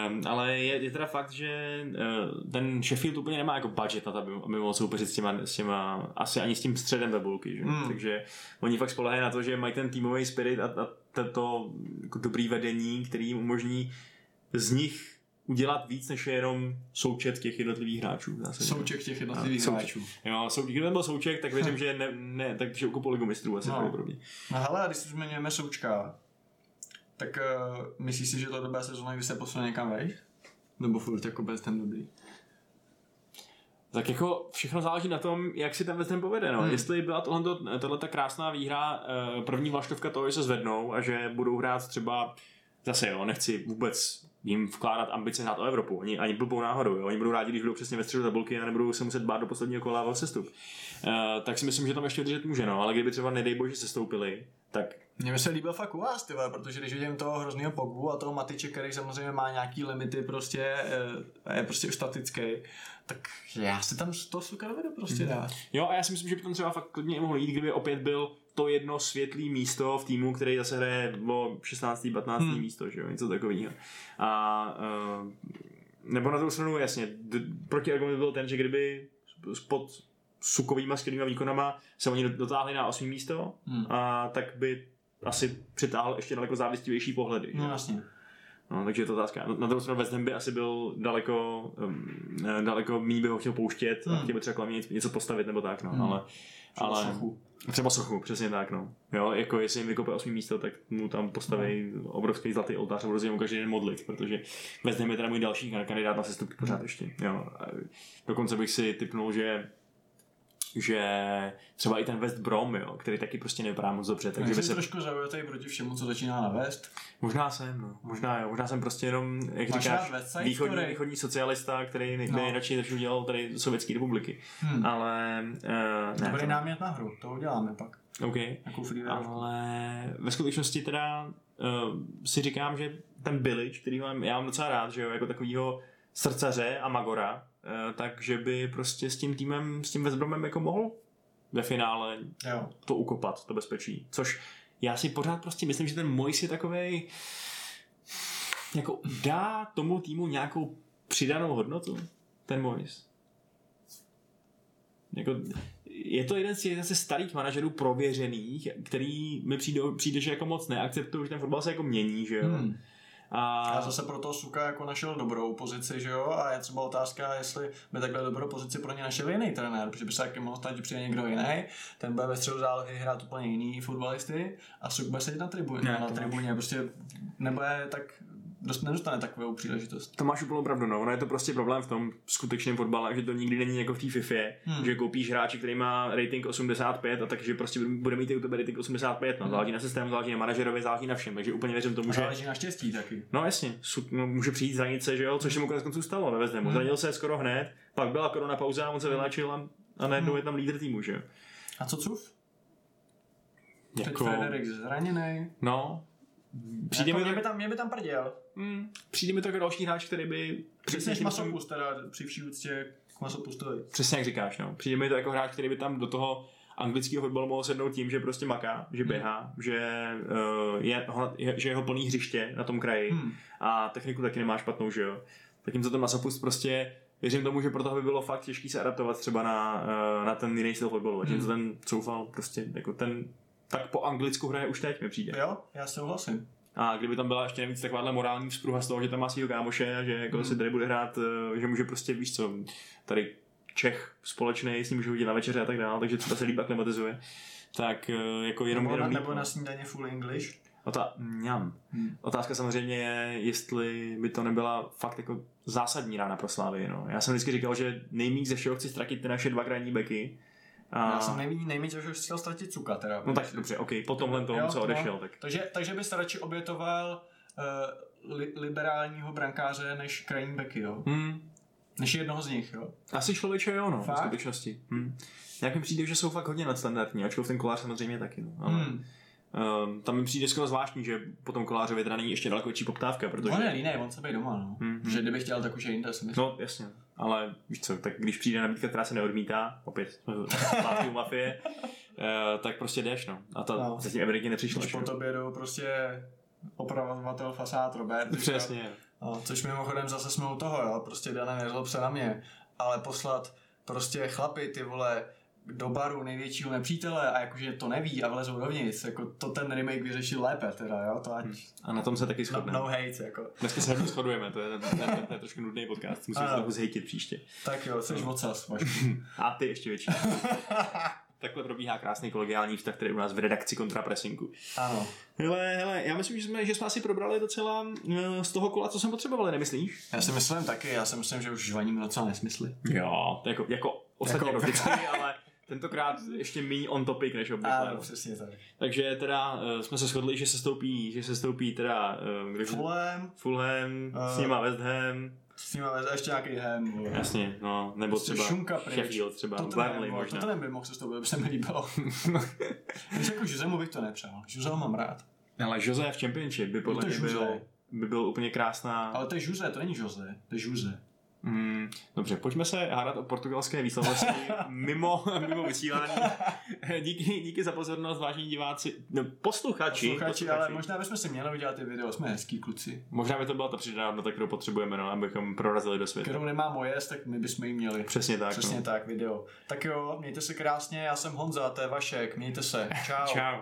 um, ale je, je, teda fakt, že uh, ten Sheffield úplně nemá jako budget na to, aby, aby mohl soupeřit s těma, s těma, asi ani s tím středem tabulky, že? Hmm. takže oni fakt spolehají na to, že mají ten týmový spirit a, a to jako dobrý vedení, který jim umožní z nich udělat víc, než je jenom součet těch jednotlivých hráčů. Souček těch jednotlivých Souček. hráčů. Jo, sou, kdyby to byl souček, tak věřím, že ne, ne takže ukopou ligu mistrů asi No. pravděpodobně. No hele, když si zmiňujeme Součka, tak uh, myslíš si, že to dobrá sezóna, kdy se posune někam vejš? Nebo furt jako bez ten dobrý? Tak jako všechno záleží na tom, jak si ten West Ham povede. No. Hmm. Jestli byla tohle, tohle ta krásná výhra, eh, první vlaštovka toho, že se zvednou a že budou hrát třeba, zase jo, nechci vůbec jim vkládat ambice hrát o Evropu, ani, ani blbou náhodou, jo. oni budou rádi, když budou přesně ve středu tabulky a nebudou se muset bát do posledního kola o sestup. Uh, tak si myslím, že tam ještě držet může, no, ale kdyby třeba nedej bože se stoupili, tak Mně by se líbil fakt u vás, ty vole, protože když vidím toho hrozného Pogbu a toho Matiče, který samozřejmě má nějaký limity prostě, eh, a je prostě statický, tak já si tam toho suka dovedu prostě Mhm. dát. Jo, a já si myslím, že by tam třeba fakt klidně mohl jít, kdyby opět byl to jedno světlý místo v týmu, který zase hraje o 16. 15. Hmm. místo, že jo, něco takového. A uh, nebo na druhou stranu, jasně, d- protiargument byl ten, že kdyby pod sukovýma skvělýma výkonama se oni dotáhli na 8. místo, Hmm. a tak by asi přitáhl ještě daleko závistivější pohledy. že? No jasně. No, takže je to otázka. Na druhou stranu West Ham by asi byl daleko, um, daleko méně by ho chtěl pouštět a Hmm. chtěl by třeba kolem něco postavit nebo tak, no, Hmm. ale, Třeba ale sochu. třeba sochu, přesně tak, no. Jo, jako jestli jim vykope osmý místo, tak mu tam postaví obrovský zlatý oltář a budou se mu každý den modlit, protože West Ham je teda můj další kandidát na sestup pořád ještě, jo. A Dokonce bych si typnul, že že třeba i ten West Brom, jo, který taky prostě nevypadá moc dobře, takže by se trošku zaujatý proti všemu, co začíná na vest. Možná jsem, no. Možná jo. Možná jsem prostě jenom, jak Máš říkáš, West východní, Story? východní socialista, který nej, No. nejradši začal dělal tady Sovětské republiky. Hmm. Ale, uh, ne, Dobrý to, námět na hru, to uděláme pak. OK. Ale ve skutečnosti teda uh, si říkám, že ten Billich, který mám, já mám docela rád, že jo, jako takovýho srdcaře a magora, takže by prostě s tím týmem, s tím West Bromem jako mohl ve finále Jo. to ukopat, to bezpečí. Což já si pořád prostě myslím, že ten Mois je takovej jako dá tomu týmu nějakou přidanou hodnotu, ten Mois? Jako, je to jeden z těch zase starých manažerů prověřených, který mi přijde, přijde že jako moc neakceptují, že ten fotbal se jako mění, že jo. Hmm. A... a zase pro toho Suka jako našel dobrou pozici, že jo? A je třeba otázka, jestli by takhle dobrou pozici pro ně našel jiný trenér, protože by se taky mohl stát, že přijde někdo jiný, ten bude ve středu zálohy hrát úplně jiný fotbalisty a Suk bude sedět na tribuně, na tribuně, prostě nebude tak dost nedostane takovou příležitost. To máš úplnou pravdu, no. Ono je to prostě problém v tom skutečném fotbale, že to nikdy není jako v té FIFA, hmm. že koupíš hráče, který má rating 85 a takže prostě bude mít i u tebe rating 85. No. Hmm. Záleží na systému, záleží na manažerovi, záleží na všem, takže úplně věřím tomu, že. Záleží na štěstí taky. No jasně, no, může přijít zranice, že jo, což se mu konec konců stalo ve Vezdemu. Hmm. Zranil se skoro hned, pak byla korona pauza a on se hmm. vyléčil a, a najednou hmm. je tam lídr týmu, že jo. A co Cuf? Jako... Teď Frederik zraněný. No, Přijde jako mi, mě, by tam, mě by tam prděl. Hmm. Přijde mi to jako další hráč, který by... Přesně než Masopust, teda při vší úctě k Masopustovi. Přesně jak říkáš, no. Přijde mi to jako hráč, který by tam do toho anglického fotbalu mohl sednout tím, že prostě maká, že hmm. běhá, hmm. že, uh, je, je, že jeho plný hřiště na tom kraji hmm. a techniku taky nemá špatnou, že jo. Zatímco ten Masopust prostě věřím tomu, že pro toho by bylo fakt těžké se adaptovat třeba na, uh, na ten jiný styl fotbalu. Zatímco hmm. ten coufal prostě jako ten tak po anglicku hraje už teď mi přijde. Jo, já souhlasím. A kdyby tam byla ještě navíc takováhle morální vzpruha z toho, že tam má svého kámoše a že jako hmm. si tady bude hrát, eh, že může prostě, víš co, tady Čech společný, s ním může hodit na večeře a tak dále, takže třeba se líp aklimatizuje. Tak eh, jako jenom nebo, jenom na, nebo na snídaně full English. Ota, mňam. Hmm. Otázka samozřejmě je, jestli by to nebyla fakt jako zásadní rána pro Slávy. No. Já jsem vždycky říkal, že nejméně ze všeho chci ztratit ty naše dva krajní beky, a... Já jsem nejméně, nejméně že chtěl ztratit Cuka teda. No tak dobře, ok, po tomhle tomu, co odešel. No. Tak. Takže, takže bys radši obětoval uh, li, liberálního brankáře než krajní beky, jo? Hmm. Než jednoho z nich, jo? Asi člověče jo, no, fakt? v skutečnosti. Hmm. Jak mi přijde, že jsou fakt hodně nadstandardní, ačkoliv ten kolář samozřejmě taky, no. Ale... Hmm. Um, tam mi přijde skoro zvláštní, že po tom kolářovi teda není ještě daleko větší poptávka, protože... On je línej, on se doma, no. Mm-hmm. Že kdyby chtěl, tak už je jinde, si myslím. No, jasně. Ale víš co, tak když přijde nabídka, která se neodmítá, opět zpátky u mafie, uh, tak prostě jdeš, no. A ta no. zatím Ameriky nepřišla. Když po tobě jdou prostě opravovatel fasád Robert. Přesně. No, což mimochodem zase jsme u toho, jo. Prostě Dana nezlob se na mě. Ale poslat prostě chlapy, ty vole, do baru největšího nepřítele a jakože to neví a vlezou dovnitř, jako to ten remake vyřešil lépe teda, jo, to ať... Hmm. A na tom se taky shodneme. No, no hate, jako. Dneska se shodujeme, to je, to, je, to je trošku nudný podcast, musím se trochu zhejtit příště. Tak jo, jsi no. ocas, A ty ještě větší. Takhle probíhá krásný kolegiální vztah, který u nás v redakci kontrapresinku. Ano. Hele, hele, já myslím, že jsme, že jsme asi probrali docela eh, z toho kola, co jsme potřebovali, nemyslíš? Já si myslím taky, já si myslím, že už žvaním docela nesmysly. Jo, jako, jako ostatně jako, vždycky, ale tentokrát ještě méně on topic než obvykle. Ano, no. přesně tak. Takže teda uh, jsme se shodli, že se stoupí, že se stoupí teda uh, kdo Fulham, Fulham uh, s nima West Ham, s nima West ještě nějaký Ham. Jasně, no, nebo prostě třeba šunka Sheffield, třeba to Burnley možná. To nevím, mohl se stoupit, by se mi líbilo. Když jako Josemu bych to nepřál, Jose mám rád. Ale Jose v Championship by podle mě byl, by byl úplně krásná. Ale to je Jose, to není Jose, to je Jose. Mm, dobře, pojďme se hádat o portugalské výslovnosti mimo, mimo vysílání. díky, díky za pozornost, vážení diváci, no, posluchači, posluchači. Posluchači, ale možná bychom si měli udělat ty video, jsme hezký kluci. Možná by to byla ta přidaná hodnota, kterou potřebujeme, no, abychom prorazili do světa. Kterou nemá moje, tak my bychom ji měli. Přesně tak. Přesně no. tak, video. Tak jo, mějte se krásně, já jsem Honza, to je Vašek, mějte se. Čau. Čau.